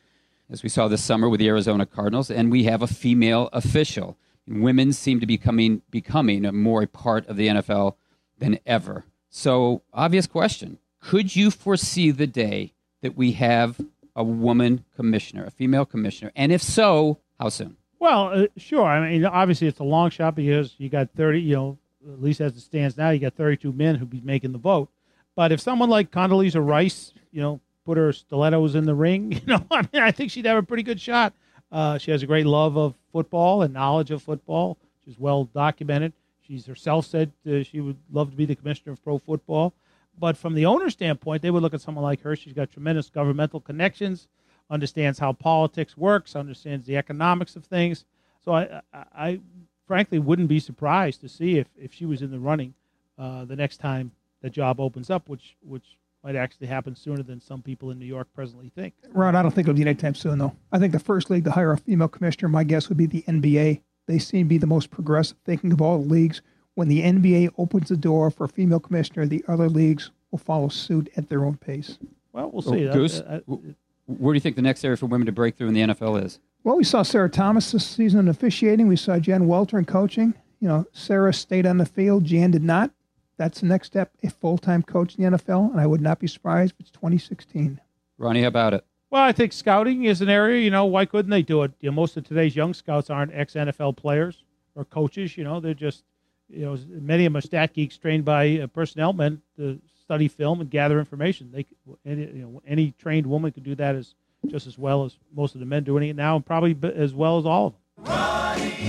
as we saw this summer with the Arizona Cardinals, and we have a female official. Women seem to be coming, becoming more a part of the NFL than ever. So, obvious question: Could you foresee the day that we have a woman commissioner, a female commissioner, and if so, how soon? Well, uh, sure. I mean, obviously, it's a long shot because you got 30, you know, at least as it stands now, you got 32 men who'd be making the vote. But if someone like Condoleezza Rice, you know, put her stilettos in the ring, you know, I mean, I think she'd have a pretty good shot. Uh, she has a great love of football and knowledge of football. She's well documented. She's herself said uh, she would love to be the commissioner of pro football. But from the owner's standpoint, they would look at someone like her. She's got tremendous governmental connections, understands how politics works, understands the economics of things. So I, I, I frankly wouldn't be surprised to see if, if she was in the running uh, the next time the job opens up, which which might actually happen sooner than some people in New York presently think. Ron, I don't think it'll be anytime soon, though. I think the first league to hire a female commissioner, my guess would be the NBA. They seem to be the most progressive thinking of all the leagues. When the NBA opens the door for a female commissioner, the other leagues will follow suit at their own pace. Well, we'll Oh, see. That- Goose, uh, w- where do you think the next area for women to break through in the NFL is? Well, we saw Sarah Thomas this season in officiating. We saw Jen Welter in coaching. You know, Sarah stayed on the field. Jan did not. That's the next step, a full time coach in the NFL. And I would not be surprised if it's 2016. Ronnie, how about it? Well, I think scouting is an area. You know, why couldn't they do it? You know, most of today's young scouts aren't ex NFL players or coaches. You know, they're just, you know, many of them are stat geeks trained by uh, personnel men to study film and gather information. They, any, you know, any trained woman could do that as just as well as most of the men doing it now, and probably b- as well as all of them.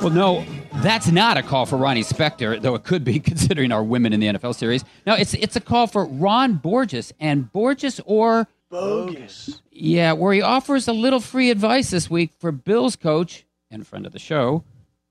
Well, no, that's not a call for Ronnie Spector, though it could be considering our women in the NFL series. No, it's it's a call for Ron Borges and Borges or Bogus. yeah, where he offers a little free advice this week for Bills coach and friend of the show,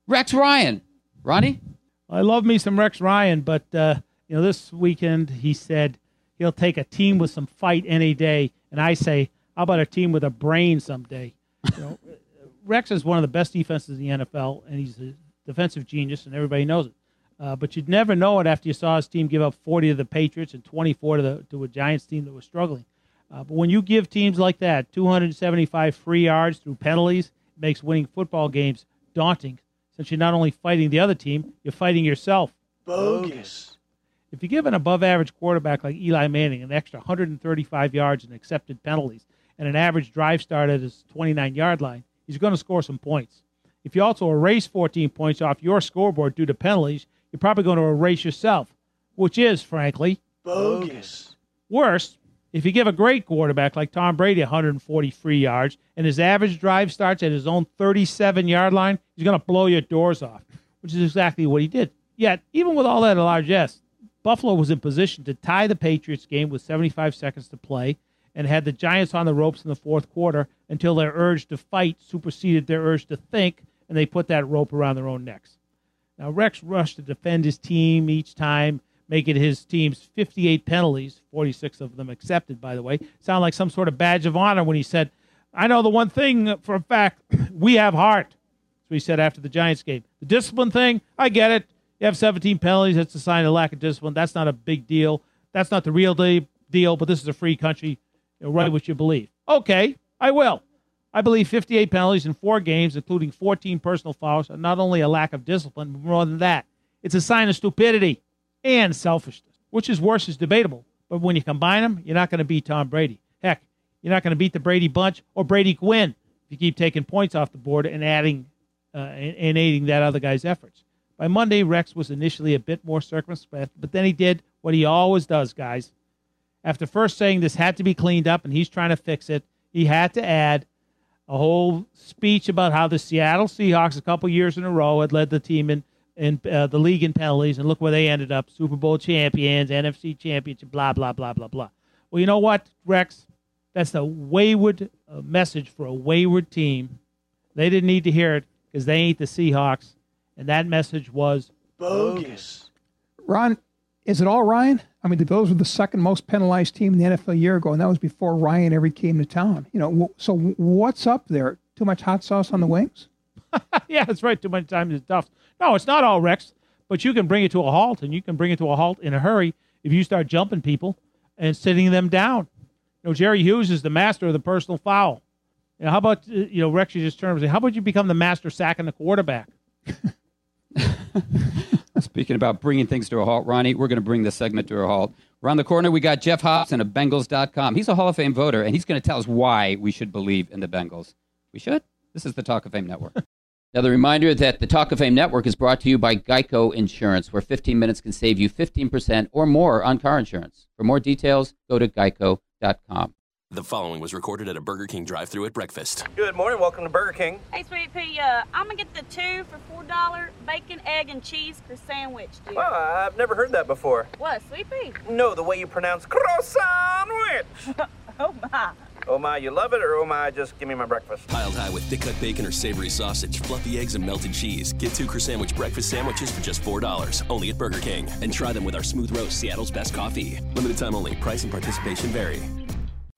Rex Ryan. Ronnie, I love me some Rex Ryan, but uh, you know, this weekend he said he'll take a team with some fight any day, and I say, how about a team with a brain someday? You know, Rex is one of the best defenses in the NFL, and he's a defensive genius, and everybody knows it. Uh, but you'd never know it after you saw his team give up 40 to the Patriots and 24 to the to a Giants team that was struggling. Uh, but when you give teams like that 275 free yards through penalties, it makes winning football games daunting. Since you're not only fighting the other team, you're fighting yourself. Bogus. If you give an above average quarterback like Eli Manning an extra 135 yards in accepted penalties and an average drive start at his 29 yard line, he's going to score some points. If you also erase 14 points off your scoreboard due to penalties, you're probably going to erase yourself, which is, frankly, Bogus. Worse, if you give a great quarterback like Tom Brady 140 free yards and his average drive starts at his own 37 yard line, he's going to blow your doors off, which is exactly what he did. Yet, even with all that largesse, Buffalo was in position to tie the Patriots game with 75 seconds to play and had the Giants on the ropes in the fourth quarter until their urge to fight superseded their urge to think, and they put that rope around their own necks. Now, Rex rushed to defend his team each time, making his team's 58 penalties, 46 of them accepted, by the way, sound like some sort of badge of honor when he said, I know the one thing for a fact we have heart. So he said after the Giants game, the discipline thing, I get it. You have 17 penalties. That's a sign of lack of discipline. That's not a big deal. That's not the real deal. But this is a free country. You know, write what you believe. Okay, I will. I believe 58 penalties in four games, including 14 personal fouls, are not only a lack of discipline, but more than that, it's a sign of stupidity and selfishness. Which is worse is debatable. But when you combine them, you're not going to beat Tom Brady. Heck, you're not going to beat the Brady bunch or Brady Quinn if you keep taking points off the board and adding uh, and, and aiding that other guy's efforts. By Monday, Rex was initially a bit more circumspect, but then he did what he always does, guys. After first saying this had to be cleaned up and he's trying to fix it, he had to add a whole speech about how the Seattle Seahawks, a couple years in a row, had led the team in in uh, the league in penalties, and look where they ended up: Super Bowl champions, NFC championship, blah blah blah blah blah. Well, you know what, Rex? That's a wayward uh, message for a wayward team. They didn't need to hear it because they ain't the Seahawks, and that message was bogus. Ron, is it all Ryan? I mean, the Bills were the second most penalized team in the NFL a year ago, and that was before Ryan ever came to town. You know, so what's up there? Too much hot sauce on the wings? yeah, that's right. Too much time is tough. No, it's not all Rex, but you can bring it to a halt, and you can bring it to a halt in a hurry if you start jumping people and sitting them down. You know, Jerry Hughes is the master of the personal foul. You know, how about uh, you know Rex? You just turned and how about you become the master sacking the quarterback? Speaking about bringing things to a halt, Ronnie, we're going to bring this segment to a halt. Around the corner, we got Geoff Hobson of Bengals.com. He's a Hall of Fame voter, and he's going to tell us why we should believe in the Bengals. We should? This is the Talk of Fame Network. Another reminder that the Talk of Fame Network is brought to you by Geico Insurance, where 15 minutes can save you 15% or more on car insurance. For more details, go to geico.com. The following was recorded at a Burger King drive-through at breakfast. Good morning. Welcome to Burger King. Hey, Sweet Pea, uh, I'm gonna get the two for four dollar bacon, egg, and cheese for sandwich. Dear. Well, I've never heard that before. What, Sweet Pea? No, the way you pronounce croissant. oh my. Oh my, you love it, or oh my, just give me my breakfast. Piled high with thick cut bacon or savory sausage, fluffy eggs, and melted cheese. Get two Sandwich breakfast sandwiches for just $4, only at Burger King. And try them with our smooth roast, Seattle's best coffee. Limited time only. Price and participation vary.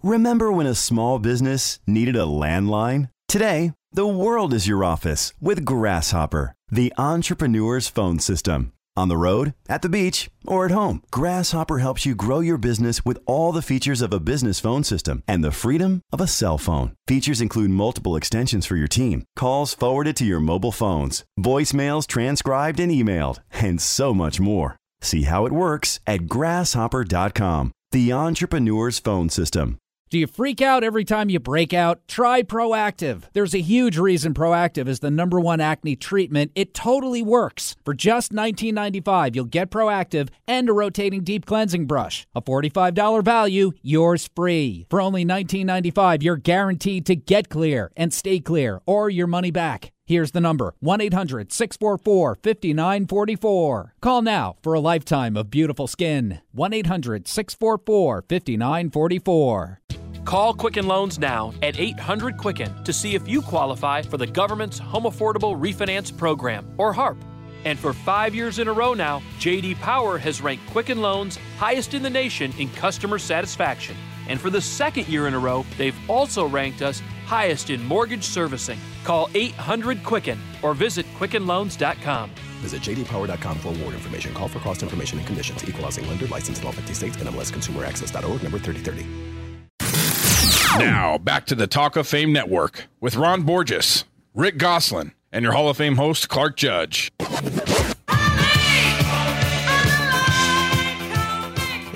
Remember when a small business needed a landline? Today, the world is your office with Grasshopper, the entrepreneur's phone system. On the road, at the beach, or at home, Grasshopper helps you grow your business with all the features of a business phone system and the freedom of a cell phone. Features include multiple extensions for your team, calls forwarded to your mobile phones, voicemails transcribed and emailed, and so much more. See how it works at grasshopper.com, the entrepreneur's phone system. Do you freak out every time you break out? Try Proactiv. There's a huge reason Proactiv is the number one acne treatment. It totally works. For just $19.95, you'll get Proactiv and a rotating deep cleansing brush. A $45 value, yours free. For only $19.95, you're guaranteed to get clear and stay clear or your money back. Here's the number 1 800 644 5944. Call now for a lifetime of beautiful skin. 1 800 644 5944. Call Quicken Loans now at 800 Quicken to see if you qualify for the government's Home Affordable Refinance Program, or HARP. And for five years in a row now, JD Power has ranked Quicken Loans highest in the nation in customer satisfaction. And for the second year in a row, they've also ranked us highest in mortgage servicing. Call 800 Quicken or visit QuickenLoans.com. Visit jdpower.com for award information. Call for cost information and conditions. Equal housing lender licensed in all 50 states. NMLS Consumer Access.org number 3030. Now, back to the Talk of Fame Network with Ron Borges, Rick Gosselin, and your Hall of Fame host, Clark Judge.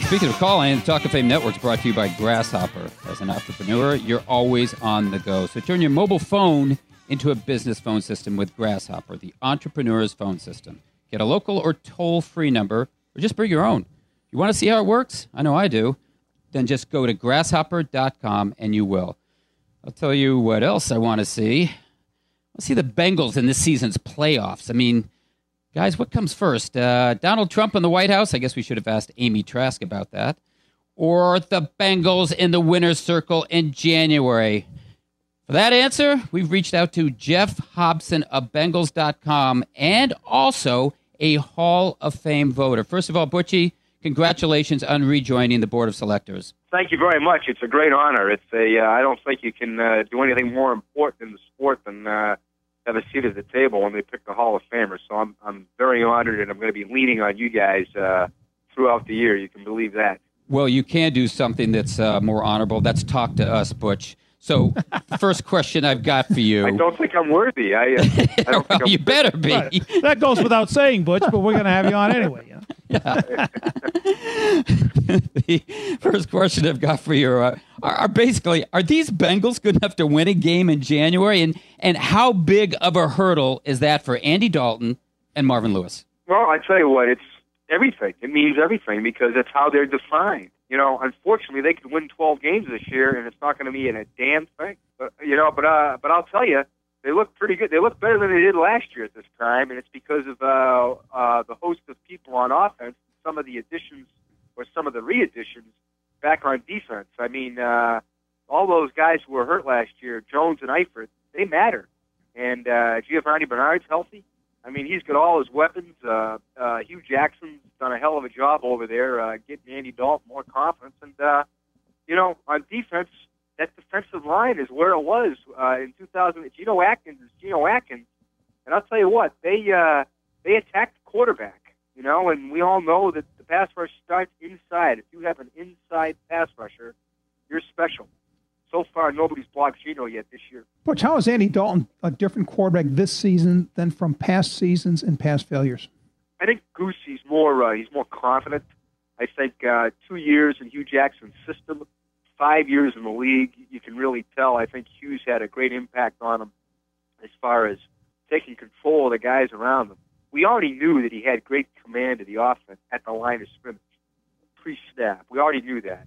Speaking of calling, the Talk of Fame Network is brought to you by Grasshopper. As an entrepreneur, you're always on the go. So turn your mobile phone into a business phone system with Grasshopper, the entrepreneur's phone system. Get a local or toll free number, or just bring your own. You want to see how it works? I know I do. Then just go to grasshopper.com and you will. I'll tell you what else I want to see. Let's see the Bengals in this season's playoffs. I mean, guys, what comes first? Uh, Donald Trump in the White House? I guess we should have asked Amy Trask about that. Or the Bengals in the winner's circle in January? For that answer, we've reached out to Geoff Hobson of Bengals.com and also a Hall of Fame voter. First of all, Butchie, congratulations on rejoining the Board of Selectors. Thank you very much. It's a great honor. It's a. Uh, I don't think you can uh, do anything more important in the sport than uh, have a seat at the table when they pick the Hall of Famers. So I'm I'm very honored, and I'm going to be leaning on you guys uh, throughout the year. You can believe that. Well, you can do something that's uh, more honorable. That's talk to us, Butch. So, first question I've got for you. I don't think I'm worthy. I, uh, I don't think I'm you better be. Right. That goes without saying, Butch, but we're going to have you on anyway. You know? The first question I've got for you are, are, are basically are these Bengals good enough to win a game in January, and and how big of a hurdle is that for Andy Dalton and Marvin Lewis? Well, I tell you what, it's everything. It means everything because it's how they're defined. You know, unfortunately, they could win 12 games this year, and it's not going to be in a damn thing. But you know, but uh, but I'll tell you, they look pretty good. They look better than they did last year at this time, and it's because of uh, uh, the host of people on offense, some of the additions or some of the re-additions back on defense. I mean, uh, all those guys who were hurt last year, Jones and Eifert, they matter. And uh, Giovani Bernard's healthy. I mean, he's got all his weapons. Uh, uh, Hue Jackson's done a hell of a job over there, uh, getting Andy Dalton more confidence. And uh, you know, on defense, that defensive line is where it was uh, in 2000. Geno Atkins is Geno Atkins, and I'll tell you what, they uh, they attacked the quarterback, you know, and we all know that the pass rush starts inside. If you have an inside pass rusher, you're special. So far, nobody's blocked Geno yet this year. Butch, how is Andy Dalton a different quarterback this season than from past seasons and past failures? I think Goosey's more uh, he's more confident. I think uh, two years in Hue Jackson's system, five years in the league, you can really tell. I think Hue's had a great impact on him as far as taking control of the guys around him. We already knew that he had great command of the offense at the line of scrimmage, pre-snap. We already knew that.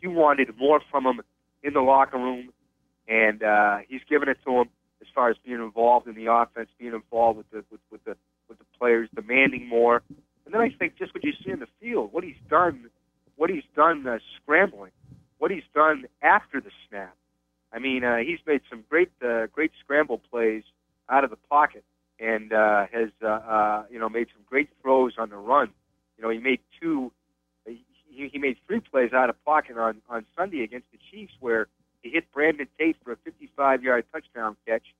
Hue wanted more from him in the locker room, and uh, he's given it to him as far as being involved in the offense, being involved with the with, with the with the players, demanding more. And then I think just what you see in the field, what he's done, what he's done uh, scrambling, what he's done after the snap. I mean, uh, he's made some great uh, great scramble plays out of the pocket, and uh, has uh, uh, you know made some great throws on the run. You know, he made two. He, he made three plays out of pocket on on Sunday against the Chiefs, where he hit Brandon Tate for a 55-yard touchdown catch,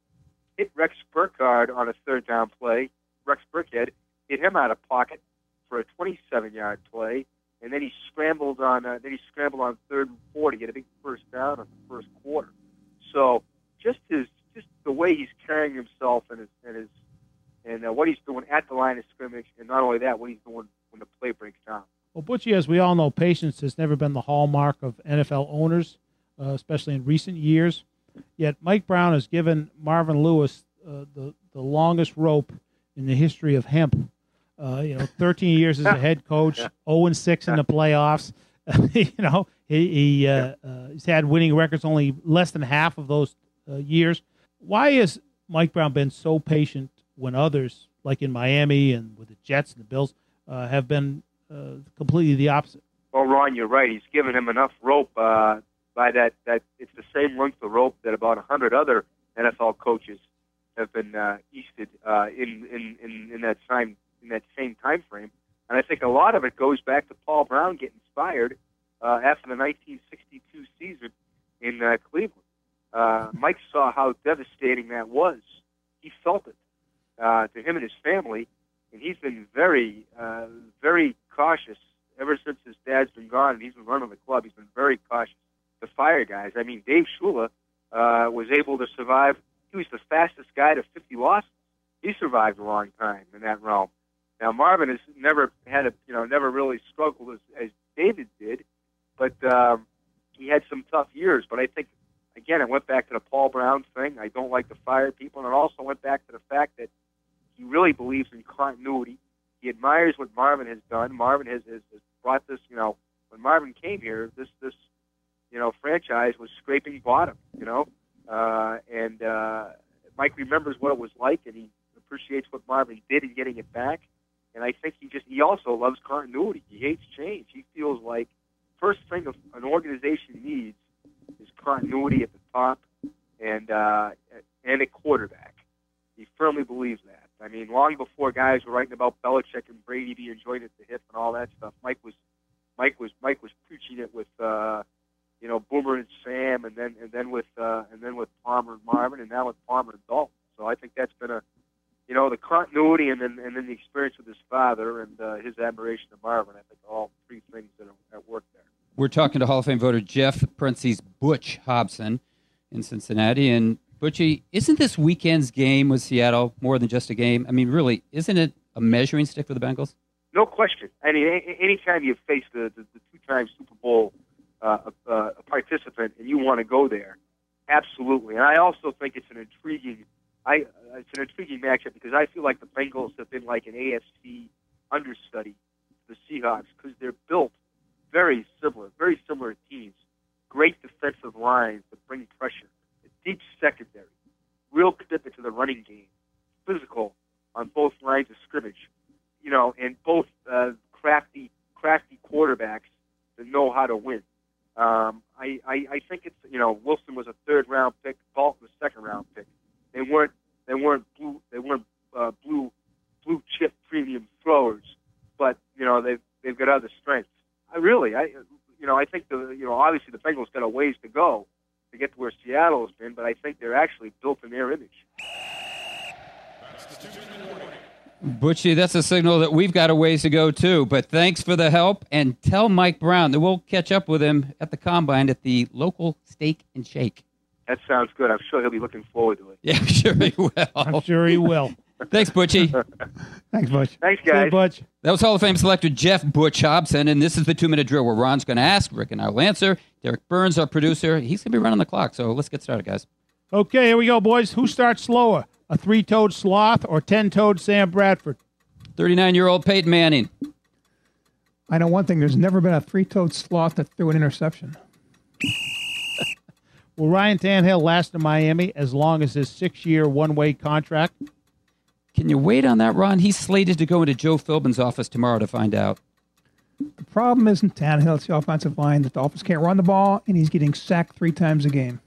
hit Rex Burkhead on a third down play. Rex Burkhead hit him out of pocket for a 27-yard play, and then he scrambled on. Uh, then he scrambled on third and four to get a big first down in the first quarter. So just his, just the way he's carrying himself and his and his and uh, what he's doing at the line of scrimmage, and not only that, what he's doing when the play breaks down. Well, Butchie, as we all know, patience has never been the hallmark of NFL owners, uh, especially in recent years. Yet Mike Brown has given Marvin Lewis uh, the the longest rope in the history of hemp. Uh, you know, 13 years as a head coach, 0 and 6 in the playoffs. you know, he, he uh, uh, he's had winning records only less than half of those uh, years. Why has Mike Brown been so patient when others, like in Miami and with the Jets and the Bills, uh, have been uh, completely the opposite? Well, Ron, you're right. He's given him enough rope uh, by that. That it's the same length of rope that about a hundred other NFL coaches have been uh, easted uh, in, in in in that time in that same time frame. And I think a lot of it goes back to Paul Brown getting fired uh, after the 1962 season in uh, Cleveland. Uh, Mike saw how devastating that was. He felt it uh, to him and his family, and he's been very, uh, very cautious ever since his dad's been gone and he's been running the club. He's been very cautious to fire guys. I mean, Dave Shula uh, was able to survive. He was the fastest guy to 50 losses. He survived a long time in that realm. Now Marvin has never had a, you know, never really struggled as, as David did, but um, he had some tough years. But I think, again, it went back to the Paul Brown thing. I don't like to fire people, and it also went back to the fact that he really believes in continuity. He admires what Marvin has done. Marvin has, has, has brought this, you know, when Marvin came here, this this you know franchise was scraping bottom, you know, uh, and uh, Mike remembers what it was like, and he appreciates what Marvin did in getting it back. And I think he just he also loves continuity. He hates change. He feels like first thing an organization needs is continuity at the top and uh, and a quarterback. He firmly believes that. I mean, long before guys were writing about Belichick and Brady being joined at the hip and all that stuff, Mike was Mike was Mike was preaching it with uh, you know Boomer and Sam, and then and then with uh, and then with Palmer and Marvin, and now with Palmer and Dalton. So I think that's been a you know the continuity and then and then the experience with his father and uh, his admiration of Marvin. I think all three things that are at work there. We're talking to Hall of Fame voter Geoff parentheses Butch Hobson in Cincinnati. And Butchie, isn't this weekend's game with Seattle more than just a game? I mean, really, isn't it a measuring stick for the Bengals? No question. I mean, anytime you face the, the, the two-time Super Bowl uh, uh, participant and you want to go there, absolutely. And I also think it's an intriguing, I it's an intriguing matchup because I feel like the Bengals have been like an AFC understudy to the Seahawks because they're built very similar, very similar teams. Great defensive lines that bring pressure, a deep secondary, real commitment to the running game, physical on both lines of scrimmage, you know, and both uh, crafty, crafty quarterbacks that know how to win. Um, I, I, I think it's you know Wilson was a third round pick, Dalton was a second round pick. They weren't they weren't blue they weren't uh, blue blue chip premium throwers, but you know they've they've got other strengths. I really I you know I think the you know obviously the Bengals got a ways to go to get to where Seattle has been, but I think they're actually built in their image. Butchie, that's a signal that we've got a ways to go too. But thanks for the help, and tell Mike Brown that we'll catch up with him at the combine at the local Steak and Shake. That sounds good. I'm sure he'll be looking forward to it. Yeah, I'm sure he will. I'm sure he will. Thanks, Butchie. Thanks, Butch. Thanks, guys. Butch. That was Hall of Fame selector Geoff Butch Hobson, and this is the two-minute drill where Ron's going to ask, Rick and I'll answer. Derek Burns, our producer, he's going to be running the clock. So let's get started, guys. Okay, here we go, boys. Who starts slower, a three-toed sloth or ten-toed Sam Bradford? 39-year-old Peyton Manning. I know one thing. There's never been a three-toed sloth that threw an interception. Will Ryan Tannehill last in Miami as long as his six-year one-way contract? Can you wait on that, Ron? He's slated to go into Joe Philbin's office tomorrow to find out. The problem isn't Tannehill; it's the offensive line. The Dolphins can't run the ball, and he's getting sacked three times a game.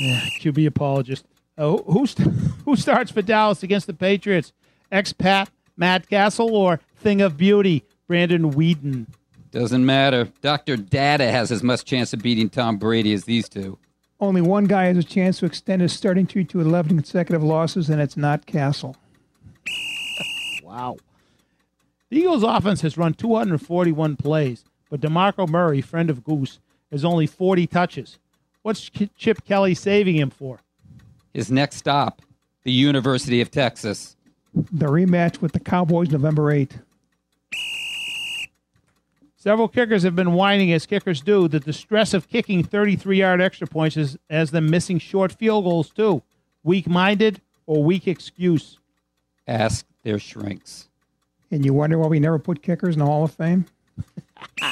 Yeah, QB apologist. Uh, who st- who starts for Dallas against the Patriots? Expat Matt Cassel or Thing of Beauty Brandon Weeden? Doesn't matter. Dr. Data has as much chance of beating Tom Brady as these two. Only one guy has a chance to extend his starting streak to 11 consecutive losses, and it's not Cassel. Wow. The Eagles' offense has run 241 plays, but DeMarco Murray, friend of Goose, has only 40 touches. What's Chip Kelly saving him for? His next stop, the University of Texas. The rematch with the Cowboys November 8th. Several kickers have been whining, as kickers do, that the stress of kicking 33 yard extra points is, has them missing short field goals, too. Weak minded or weak excuse? Ask their shrinks. And you wonder why we never put kickers in the Hall of Fame?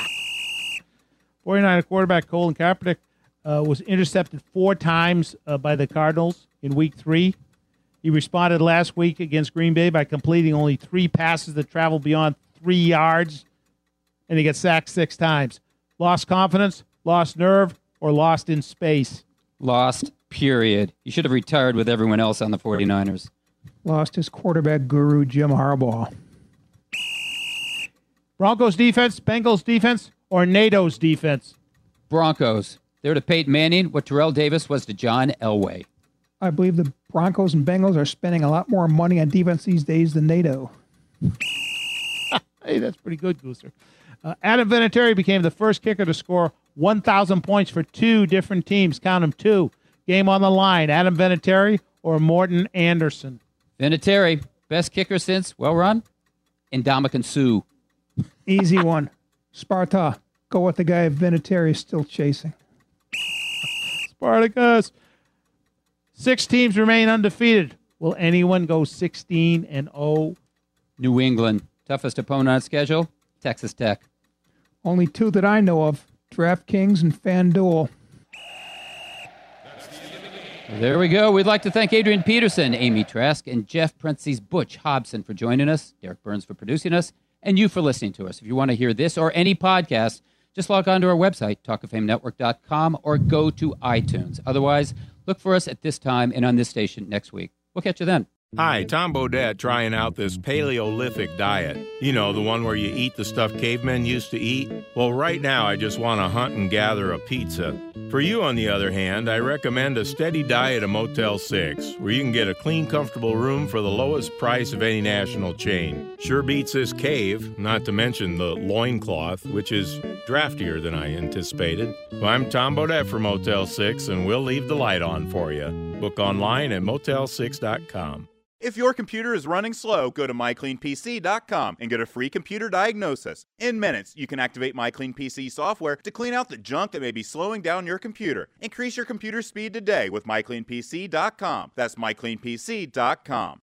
49er quarterback Colin Kaepernick uh, was intercepted four times uh, by the Cardinals in week three. He responded last week against Green Bay by completing only three passes that traveled beyond three yards, and he got sacked six times. Lost confidence, lost nerve, or lost in space? Lost, period. You should have retired with everyone else on the 49ers. Lost his quarterback guru, Jim Harbaugh. Broncos defense, Bengals defense, or NATO's defense? Broncos. They're to Peyton Manning what Terrell Davis was to John Elway. I believe the Broncos and Bengals are spending a lot more money on defense these days than NATO. hey, that's pretty good, Gooser. Uh, Adam Vinatieri became the first kicker to score 1,000 points for two different teams. Count them two. Game on the line. Adam Vinatieri or Morten Andersen. Vinatieri, best kicker since, well run, Ndamukong Suh. Easy one. Sparta. Go with the guy Vinatieri is still chasing. Spartacus. Six teams remain undefeated. Will anyone go 16 and 0? New England. Toughest opponent on schedule, Texas Tech. Only two that I know of DraftKings and FanDuel. There we go. We'd like to thank Adrian Peterson, Amy Trask, and Jeff Prentice's Butch Hobson for joining us, Derek Burns for producing us, and you for listening to us. If you want to hear this or any podcast, just log on to our website, talkoffamenetwork.com, or go to iTunes. Otherwise, look for us at this time and on this station next week. We'll catch you then. Hi, Tom Bodett trying out this Paleolithic diet. You know, the one where you eat the stuff cavemen used to eat? Well, right now I just want to hunt and gather a pizza. For you, on the other hand, I recommend a steady diet of Motel 6, where you can get a clean, comfortable room for the lowest price of any national chain. Sure beats this cave, not to mention the loincloth, which is draftier than I anticipated. Well, I'm Tom Bodett for Motel 6, and we'll leave the light on for you. Book online at motel6.com. If your computer is running slow, go to mycleanpc.com and get a free computer diagnosis. In minutes, you can activate MyCleanPC software to clean out the junk that may be slowing down your computer. Increase your computer speed today with mycleanpc.com. That's mycleanpc.com.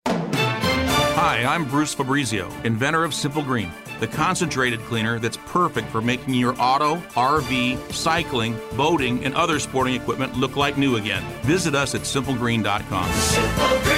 Hi, I'm Bruce Fabrizio, inventor of Simple Green, the concentrated cleaner that's perfect for making your auto, RV, cycling, boating, and other sporting equipment look like new again. Visit us at simplegreen.com. Simple Green.